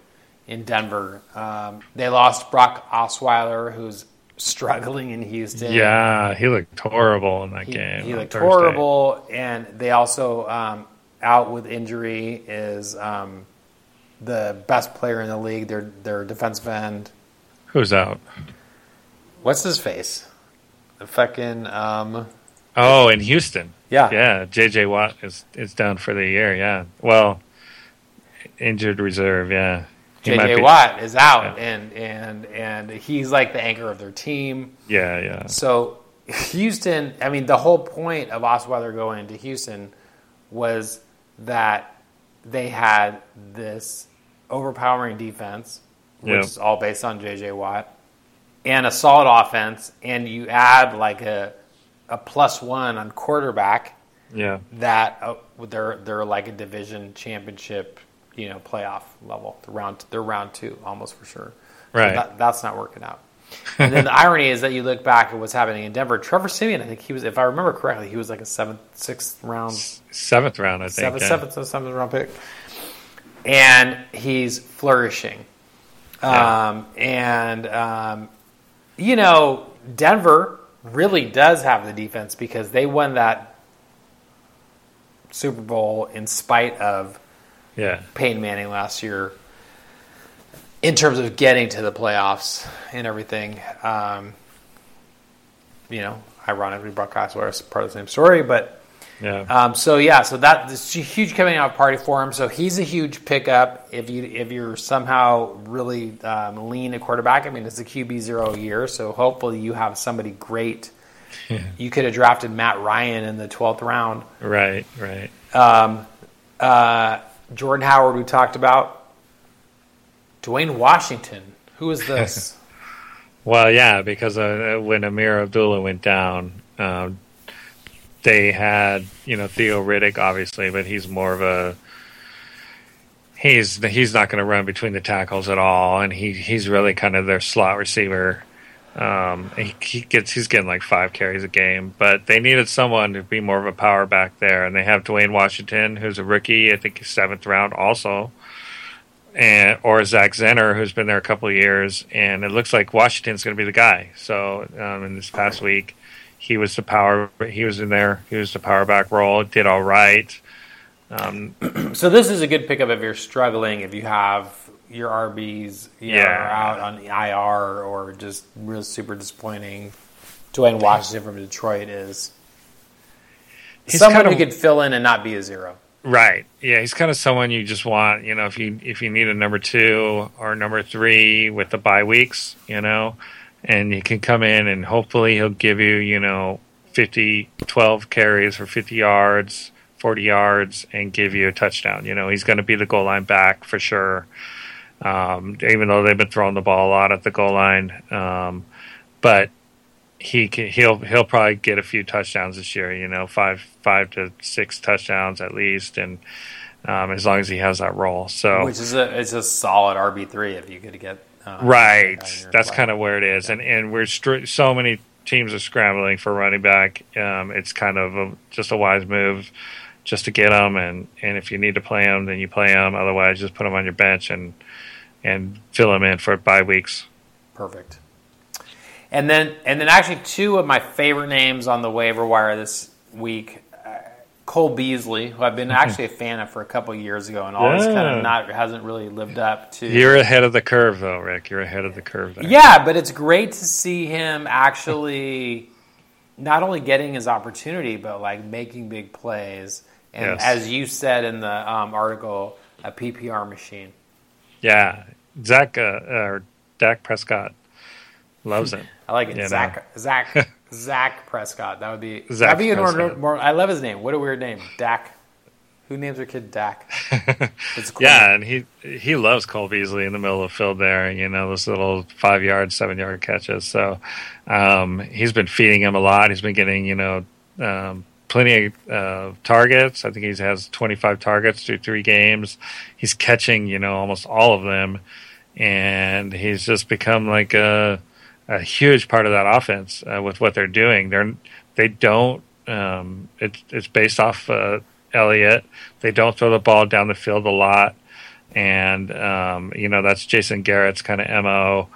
in Denver. Um, they lost Brock Osweiler, who's struggling in Houston. Yeah, he looked horrible in that He, game. he looked Thursday. horrible, and they also um, out with injury is um, the best player in the league. Their their defensive end. Who's out? What's his face? The fucking um, Oh, in Houston. yeah. Yeah, JJ Watt is is down for the year. Yeah, well, injured reserve. Yeah, JJ Watt is out, Yeah. and and and he's like the anchor of their team. Yeah, yeah, So Houston, I mean, the whole point of Osweiler going to Houston was that they had this overpowering defense, which Yeah. is all based on JJ Watt, and a solid offense, and you add like a a plus one on quarterback yeah. that uh, they're they're like a division championship, you know, playoff level. They're round they're round two almost for sure. So Right. that, that's not working out. And then the <laughs> irony is that you look back at what's happening in Denver. Trevor Siemian, I think he was, if I remember correctly, he was like a seventh, sixth round, Seventh round, I think. seventh, yeah. seventh, or seventh round pick, and he's flourishing. Yeah. Um, and um, you know, Denver really does have the defense because they won that Super Bowl in spite of Yeah, Peyton Manning last year in terms of getting to the playoffs and everything. Um, you know, ironically, Brock Osweiler is part of the same story, but yeah, um, so yeah, so that this huge coming out party for him. So he's a huge pickup if you if you're somehow really um, lean a quarterback. I mean, it's a QB zero year, so hopefully you have somebody great. You could have drafted Matt Ryan in the twelfth round. right, right. Um, uh, Jordan Howard, we talked about. Dwayne Washington, who is this? <laughs> Well, yeah, because uh, when Ameer Abdullah went down, um, they had you know Theo Riddick, obviously, but he's more of a he's he's not going to run between the tackles at all, and he he's really kind of their slot receiver. Um, he, he gets he's getting like five carries a game, but they needed someone to be more of a power back there, and they have Dwayne Washington, who's a rookie, I think seventh round also and or Zach Zenner, who's been there a couple years, and it looks like Washington's going to be the guy. So um, in this past week, he was the power. He was in there. He was the power back role. Did all right. Um, <clears throat> so this is a good pickup if you're struggling, if you have your RBs you know, Yeah. are out on the IR or just real super disappointing. Dwayne Washington from Detroit is He's someone kind who could fill in and not be a zero. right. Yeah, he's kind of someone you just want. You know, if you if you need a number two or number three with the bye weeks, you know, and you can come in and hopefully he'll give you you know 50, 12 carries for fifty yards. 40 yards and give you a touchdown. You know, he's going to be the goal line back for sure. um, even though they've been throwing the ball a lot at the goal line. Um, but he can, he'll he'll probably get a few touchdowns this year. You know, five five to six touchdowns at least, and um, as long as he has that role. So Which is a it's a solid RB three if you could get uh, right, that's kind of where it is, and and we're str- so many teams are scrambling for running back. Um, it's kind of a, just a wise move. Just to get them, and, and if you need to play them, then you play them. Otherwise, just put them on your bench and and fill them in for bye weeks. Perfect. And then, and then, actually, two of my favorite names on the waiver wire this week: Cole Beasley, who I've been actually a <laughs> fan of for a couple years ago, and always kind of not hasn't really lived up to. You're ahead of the curve, though, Rick. You're ahead of the curve there. yeah, but it's great to see him actually <laughs> not only getting his opportunity, but like making big plays. And Yes. as you said in the um, article, a PPR machine. Yeah, Zach uh, or Dak Prescott loves it. <laughs> I like it. You know. Zach, Zach Prescott. That would be Zach that'd be an order more. I love his name. What a weird name, Dak. Who names their kid Dak? <laughs> It's cool. Yeah, and he he loves Cole Beasley in the middle of the field there. You know those little five yard, seven yard catches. So um, he's been feeding him a lot. He's been getting you know um, plenty of uh, targets. I think he has twenty five targets through three games. He's catching you know almost all of them, and he's just become like a a huge part of that offense uh, with what they're doing. They're they don't. Um, it's it's based off uh, Elliott. They don't throw the ball down the field a lot, and um, you know that's Jason Garrett's kind of mo.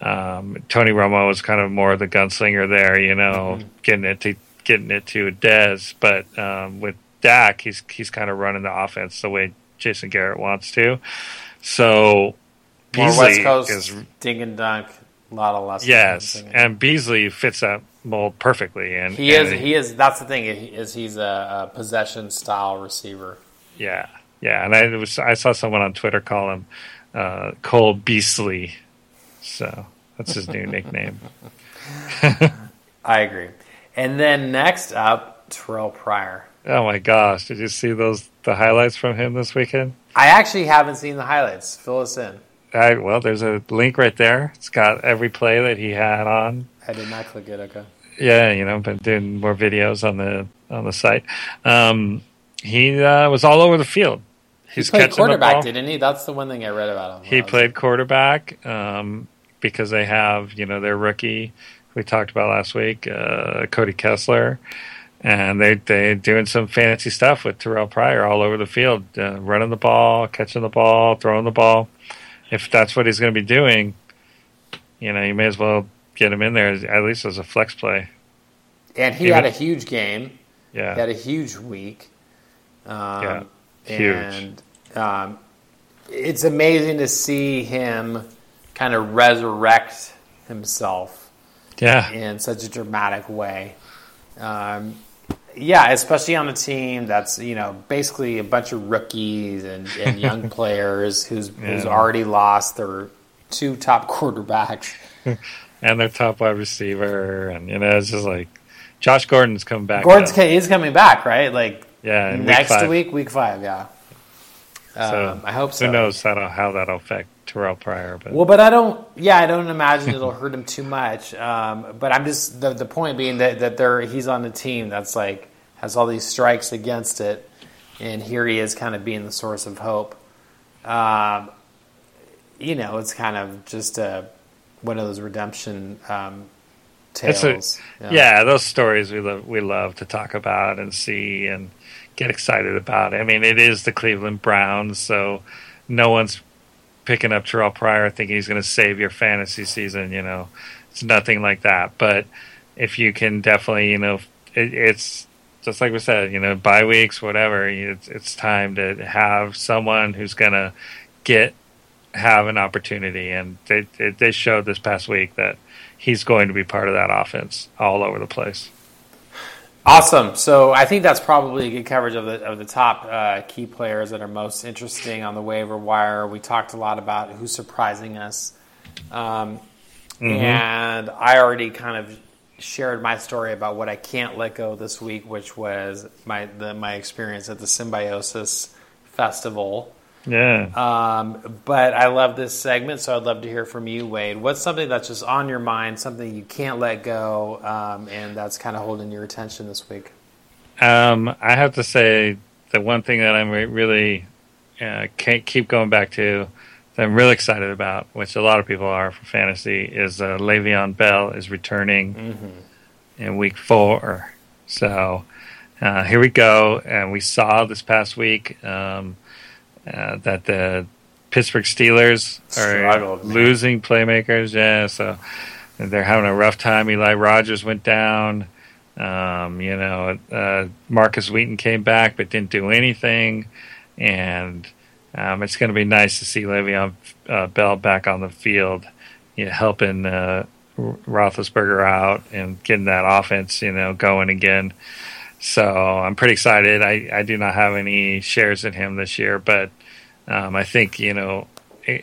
Um, Tony Romo is kind of more the gunslinger there, you know, getting it to getting it to Dez. But um, with Dak, he's he's kind of running the offense the way Jason Garrett wants to. So More Beasley West Coast is dink and dunk. A lot of lessons. yes, and Beasley fits that mold perfectly. And he is. and He is. That's the thing. Is he's a, a possession style receiver. Yeah, yeah, and I was I saw someone on Twitter call him uh, Cole Beastley, so that's his new nickname. <laughs> I agree. And then next up, Terrell Pryor. Oh my gosh, did you see those the highlights from him this weekend? I actually haven't seen the highlights. Fill us in. I, well, there's a link right there. It's got every play that he had on. I did not click it. Okay. Yeah, you know, been doing more videos on the on the site. Um, he uh, was all over the field. He's He played catching the quarterback, ball. didn't he? That's the one thing I read about him. He played quarterback um, because they have, you know, their rookie we talked about last week, uh, Cody Kessler, and they they doing some fancy stuff with Terrell Pryor all over the field, uh, running the ball, catching the ball, throwing the ball. If that's what he's going to be doing, you know, you may as well get him in there as, at least as a flex play. and he Even- had a huge game. Yeah, He had a huge week. Um, Yeah, huge. And um, it's amazing to see him kind of resurrect himself yeah, in such a dramatic way. Um, yeah, especially on a team that's you know basically a bunch of rookies and, and <laughs> young players who's who's already lost their two top <laughs> quarterbacks. <laughs> and their top wide receiver, and you know, it's just like Josh Gordon's coming back. Gordon's now. he's coming back, right? Like yeah, week next five. week, week five, yeah. So Um, I hope so. Who knows how, how that'll affect Terrell Pryor? But Well, but I don't. Yeah, I don't imagine it'll hurt him too much. Um, but I'm just the the point being that that there he's on a team that's like has all these strikes against it, and here he is, kind of being the source of hope. Um, you know, it's kind of just a one of those redemption um, tales. a, yeah. those stories we love we love to talk about and see and get excited about. I mean, it is the Cleveland Browns, so no one's picking up Terrell Pryor thinking he's going to save your fantasy season. You know, it's nothing like that. But if you can definitely, you know, it, it's just like we said, you know, bye weeks, whatever. It's it's time to have someone who's going to get have an opportunity, and they they they showed this past week that he's going to be part of that offense all over the place. Awesome. So I think that's probably a good coverage of the of the top uh, key players that are most interesting on the waiver wire. We talked a lot about who's surprising us, um, and I already kind of shared my story about what I can't let go this week, which was my the, my experience at the Symbiosis Festival. Yeah. Um, but I love this segment, so I'd love to hear from you, Wade. What's something that's just on your mind, something you can't let go, um, and that's kind of holding your attention this week? Um, I have to say the one thing that I'm re- really uh, can't keep going back to that I'm really excited about, which a lot of people are for fantasy, is uh, Le'Veon Bell is returning in week four. So uh, here we go, and we saw this past week um, uh, that the Pittsburgh Steelers are Struggled, losing playmakers. Yeah, so they're having a rough time. Eli Rogers went down. Um, you know, uh, Markus Wheaton came back but didn't do anything, and um, it's going to be nice to see Le'Veon uh, Bell back on the field, you know, helping uh, R- Roethlisberger out and getting that offense, you know, going again. So I'm pretty excited. I, I do not have any shares in him this year, but um, I think you know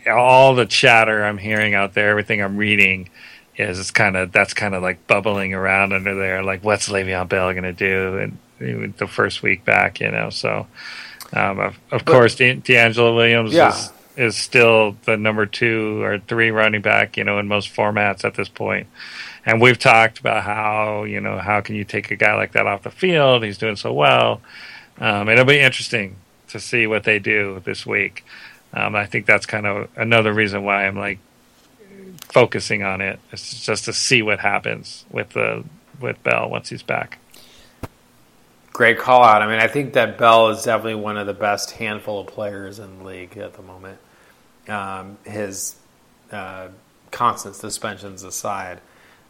all the chatter I'm hearing out there, everything I'm reading, is it's kind of that's kind of like bubbling around under there. Like, what's Le'Veon Bell going to do? And the first week back, you know. So, um, of, of course, De- DeAngelo Williams Yeah. is is still the number two or three running back, you know, in most formats at this point. And we've talked about how you know how can you take a guy like that off the field? He's doing so well. Um, it'll be interesting to see what they do this week. Um, I think that's kind of another reason why I'm like focusing on it. It's just to see what happens with the with Bell once he's back. Great call out. I mean, I think that Bell is definitely one of the best handful of players in the league at the moment. Um, his uh, constant suspensions aside.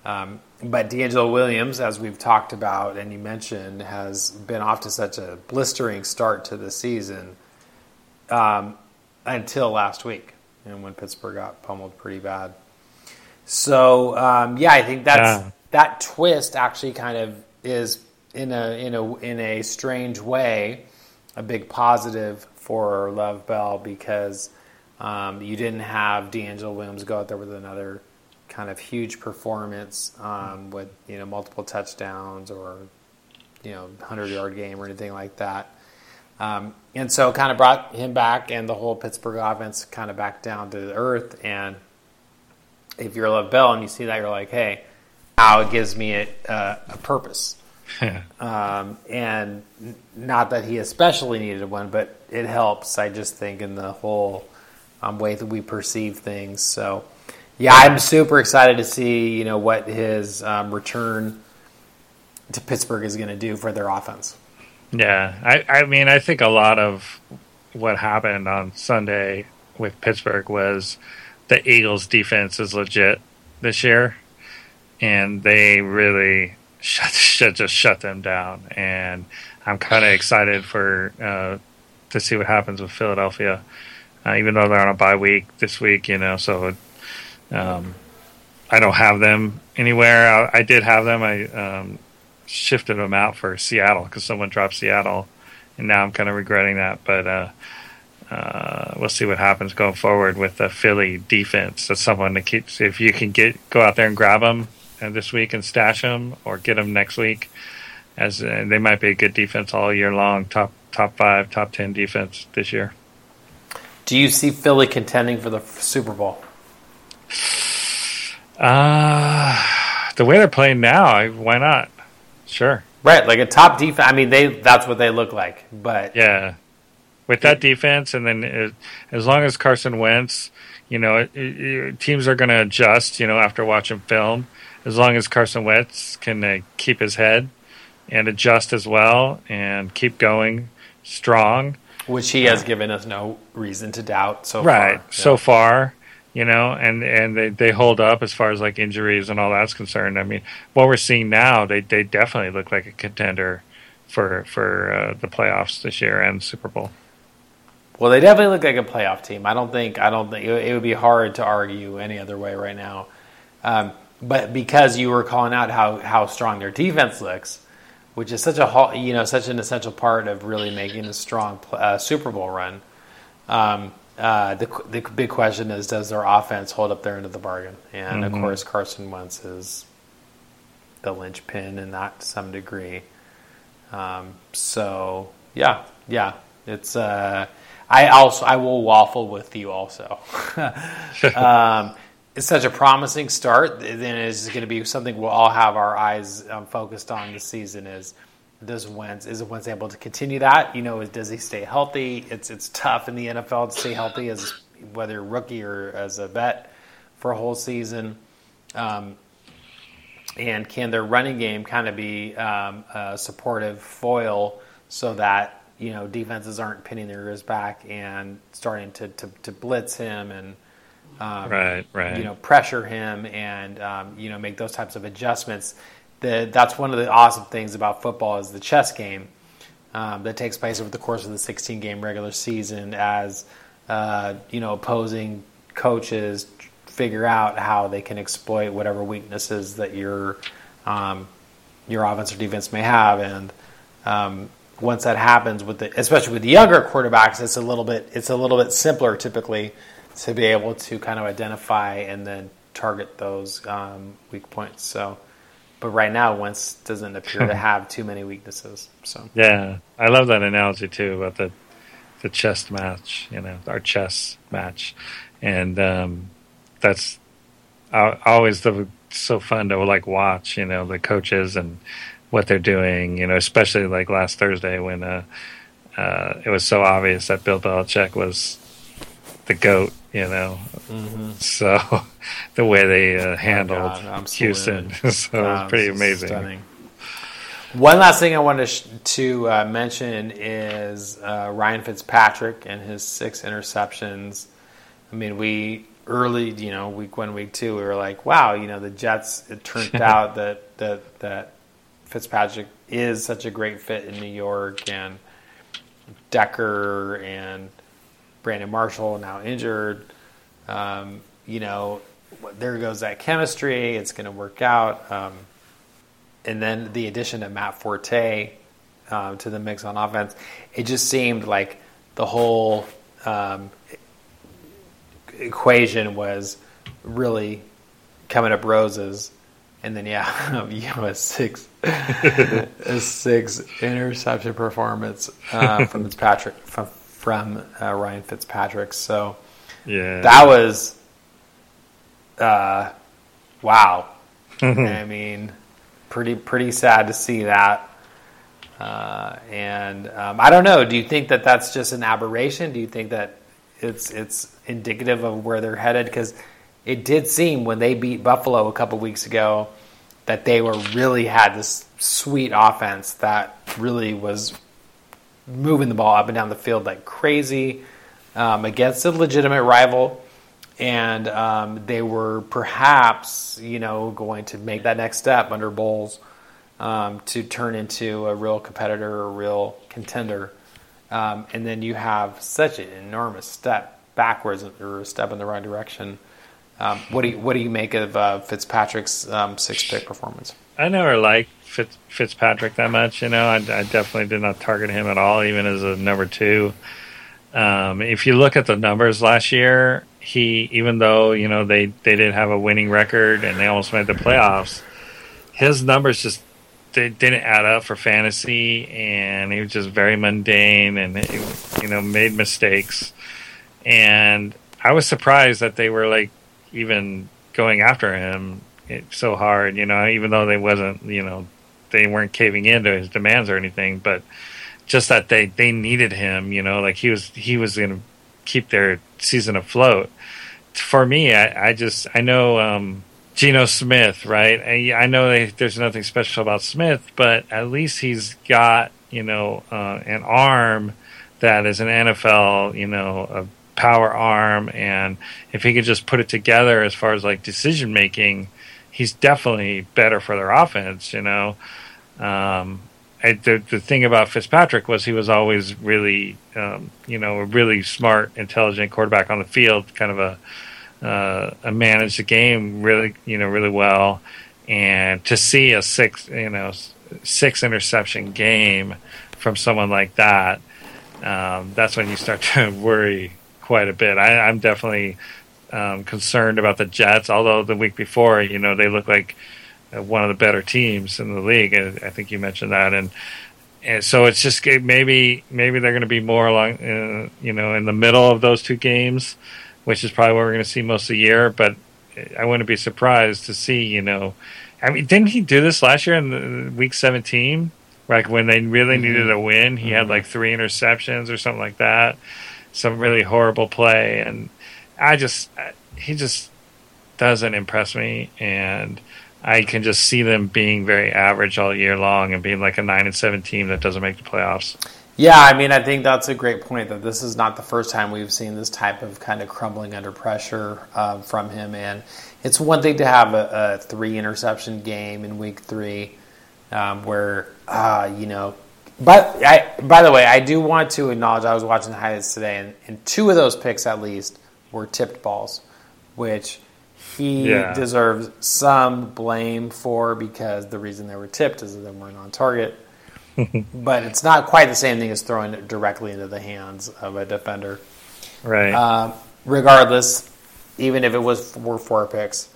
Um, but DeAngelo Williams, as we've talked about and you mentioned, has been off to such a blistering start to the season um, until last week, and when Pittsburgh got pummeled pretty bad. So um, yeah, I think that's Yeah. that twist actually kind of is in a in a in a strange way a big positive for Love Bell because um, you didn't have DeAngelo Williams go out there with another kind of huge performance um, with you know multiple touchdowns or you know hundred yard game or anything like that. Um, and so kind of brought him back and the whole Pittsburgh offense kind of back down to the earth. And if you're Love Bell and you see that, you're like, hey, now it gives me a, uh, a purpose. <laughs> Um, and not that he especially needed one, but it helps. I just think in the whole um, way that we perceive things. So, yeah, I'm super excited to see you know what his um, return to Pittsburgh is going to do for their offense. Yeah, I, I mean, I think a lot of what happened on Sunday with Pittsburgh was the Eagles' defense is legit this year, and they really <laughs> shut, shut just shut them down. And I'm kind of excited for uh, to see what happens with Philadelphia, uh, even though they're on a bye week this week. You know, so um, I don't have them anywhere. I, I did have them. I um, shifted them out for Seattle because someone dropped Seattle, and now I'm kind of regretting that. But uh, uh, we'll see what happens going forward with the Philly defense. That's someone to keep. If you can get go out there and grab them uh, this week and stash them, or get them next week. As uh, they might be a good defense all year long, top top five, top ten defense this year. Do you see Philly contending for the Super Bowl? Uh, the way they're playing now, I, why not? Sure. Right, like a top defense. I mean, they—that's what they look like. But Yeah, with that defense, and then it, as long as Carson Wentz, you know, it, it, teams are going to adjust. You know, after watching film, as long as Carson Wentz can uh, keep his head and adjust as well, and keep going strong. which he has given us no reason to doubt so right far. so Yeah. far you know and and they, they hold up as far as like injuries and all that's concerned i mean what we're seeing now they they definitely look like a contender for for uh, the playoffs this year and super bowl Well, they definitely look like a playoff team. I don't think I don't think it would be hard to argue any other way right now. Um, but because you were calling out how how strong their defense looks, which is such a you know such an essential part of really making a strong uh, Super Bowl run. Um, uh, the the big question is, does their offense hold up their end of the bargain? And of course, Carson Wentz is the linchpin in that to some degree. Um, so yeah, yeah, it's. Uh, I also I will waffle with you also. <laughs> um, it's such a promising start. Then it's going to be something we'll all have our eyes um, focused on this season. Is does Wentz is Wentz able to continue that? You know, does he stay healthy? It's it's tough in the NFL to stay healthy as whether rookie or as a vet for a whole season. Um, and can their running game kind of be um, a supportive foil so that you know defenses aren't pinning their ears back and starting to, to, to blitz him and um, Right, right. you know pressure him and um, you know make those types of adjustments. The, that's one of the awesome things about football is the chess game um, that takes place over the course of the 16 game regular season as uh, you know opposing coaches figure out how they can exploit whatever weaknesses that your um, your offense or defense may have and um, once that happens with the especially with the younger quarterbacks it's a little bit it's a little bit simpler typically to be able to kind of identify and then target those um, weak points. So, but right now, Wentz doesn't appear to <laughs> have too many weaknesses. So, Yeah, I love that analogy too about the the chess match. You know, our chess match, and um, that's always the so fun to like watch. You know, the coaches and what they're doing. You know, especially like last Thursday when uh, uh, it was so obvious that Bill Belichick was the goat. You know, so <laughs> the way they uh, handled God. Houston, <laughs> so it was uh, pretty amazing. stunning. One last thing I wanted to, sh- to uh, mention is uh, Ryan Fitzpatrick and his six interceptions. I mean, we early, you know, week one, week two, we were like, wow, you know, the Jets. It turned <laughs> out that that that Fitzpatrick is such a great fit in New York, and Decker and Brandon Marshall now injured. Um, you know, there goes that chemistry. It's going to work out. Um, and then the addition of Matt Forte um, to the mix on offense, it just seemed like the whole um, equation was really coming up roses. And then yeah, <laughs> you know, a six, <laughs> a six interception performance uh, from <laughs> Fitzpatrick from from uh, Ryan Fitzpatrick. So Yeah, that was, uh, wow. <laughs> I mean, pretty pretty sad to see that. Uh, and um, I don't know. Do you think that that's just an aberration? Do you think that it's it's indicative of where they're headed? Because it did seem when they beat Buffalo a couple weeks ago that they were really had this sweet offense that really was moving the ball up and down the field like crazy um, against a legitimate rival. And um, they were perhaps, you know, going to make that next step under Bowles um, to turn into a real competitor, a real contender. Um, and then you have such an enormous step backwards or a step in the wrong direction. Um, what do you what do you make of uh, Fitzpatrick's um, six pick performance? I never liked Fitz, Fitzpatrick that much. You know, I, I definitely did not target him at all, even as a number two. Um, if you look at the numbers last year, he even though you know they they did have a winning record and they almost made the playoffs, his numbers just they didn't add up for fantasy, and he was just very mundane and you know made mistakes. And I was surprised that they were like even going after him so hard, you know, even though they wasn't, you know, they weren't caving into his demands or anything, but just that they they needed him, you know, like he was he was going to keep their season afloat. For me, I, I just I know um, Geno Smith, right? I, I know they, there's nothing special about Smith, but at least he's got you know uh, an arm that is an NFL, you know, a power arm, and if he could just put it together as far as like decision making, he's definitely better for their offense, you know. Um, I, the the thing about Fitzpatrick was he was always really, um, you know, a really smart, intelligent quarterback on the field, kind of a uh, a managed the game really, you know, really well. And to see a six, you know, six interception game from someone like that, um, that's when you start <laughs> to worry quite a bit. I, I'm definitely um, concerned about the Jets. Although the week before, you know, they look like uh, one of the better teams in the league. I think you mentioned that, and and so it's just maybe maybe they're going to be more along, uh, you know, in the middle of those two games, which is probably what we're going to see most of the year. But I wouldn't be surprised to see, you know, I mean, didn't he do this last year in the, week seventeen? Like when they really needed a win, he had like three interceptions or something like that. Some really horrible play, and I just he just doesn't impress me, and I can just see them being very average all year long and being like a nine and seven team that doesn't make the playoffs. Yeah, I mean, I think that's a great point that this is not the first time we've seen this type of kind of crumbling under pressure uh, from him. And it's one thing to have a, a three interception game in week three um, where, uh, you know, but I, by the way, I do want to acknowledge I was watching the highlights today, and, and two of those picks at least were tipped balls, which he Yeah. deserves some blame for because the reason they were tipped is that they weren't on target <laughs> but it's not quite the same thing as throwing it directly into the hands of a defender. Right. Um, regardless, even if it was were four picks,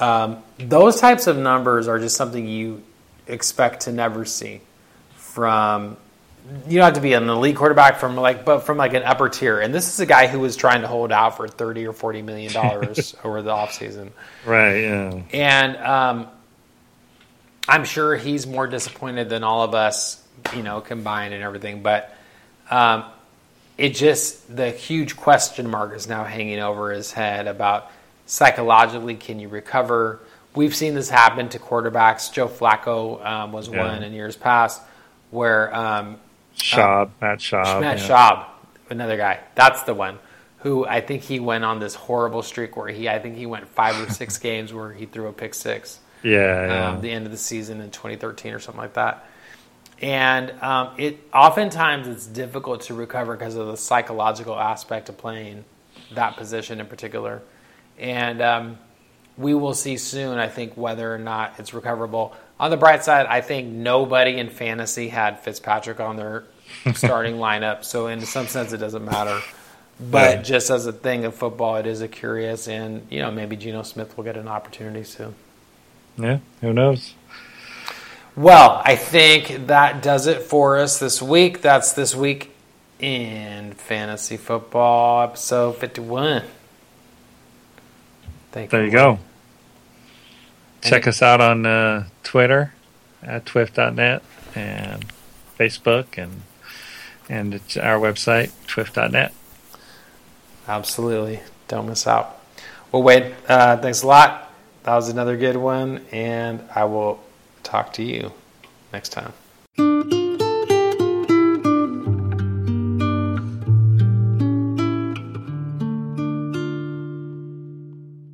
Um, those types of numbers are just something you expect to never see from. You don't have to be an elite quarterback from like, but from like an upper tier. And this is a guy who was trying to hold out for thirty or forty million dollars <laughs> over the offseason. Right. Yeah. And um, I'm sure he's more disappointed than all of us, you know, combined and everything. But um, it just, the huge question mark is now hanging over his head about psychologically, can you recover? We've seen this happen to quarterbacks. Joe Flacco um, was Yeah. one in years past where um, Schaub, Matt Schaub. Matt yeah. Schaub, another guy. That's the one who I think he went on this horrible streak where he, I think he went five or six <laughs> games where he threw a pick six Yeah. yeah. um, the end of the season in 2013 or something like that. And um, it oftentimes it's difficult to recover because of the psychological aspect of playing that position in particular. And um, we will see soon, I think, whether or not it's recoverable. On the bright side, I think nobody in fantasy had Fitzpatrick on their <laughs> starting lineup, so in some sense, it doesn't matter. But Yeah. just as a thing of football, it is a curious, and you know maybe Geno Smith will get an opportunity soon. yeah. Who knows? Well, I think that does it for us this week. That's this week in fantasy football, episode 51. Thank you. There you go. Check us out on uh, Twitter at twift.net and Facebook and and it's our website twift.net. Absolutely. Don't miss out. Well, Wade, uh, thanks a lot. That was another good one, and I will talk to you next time.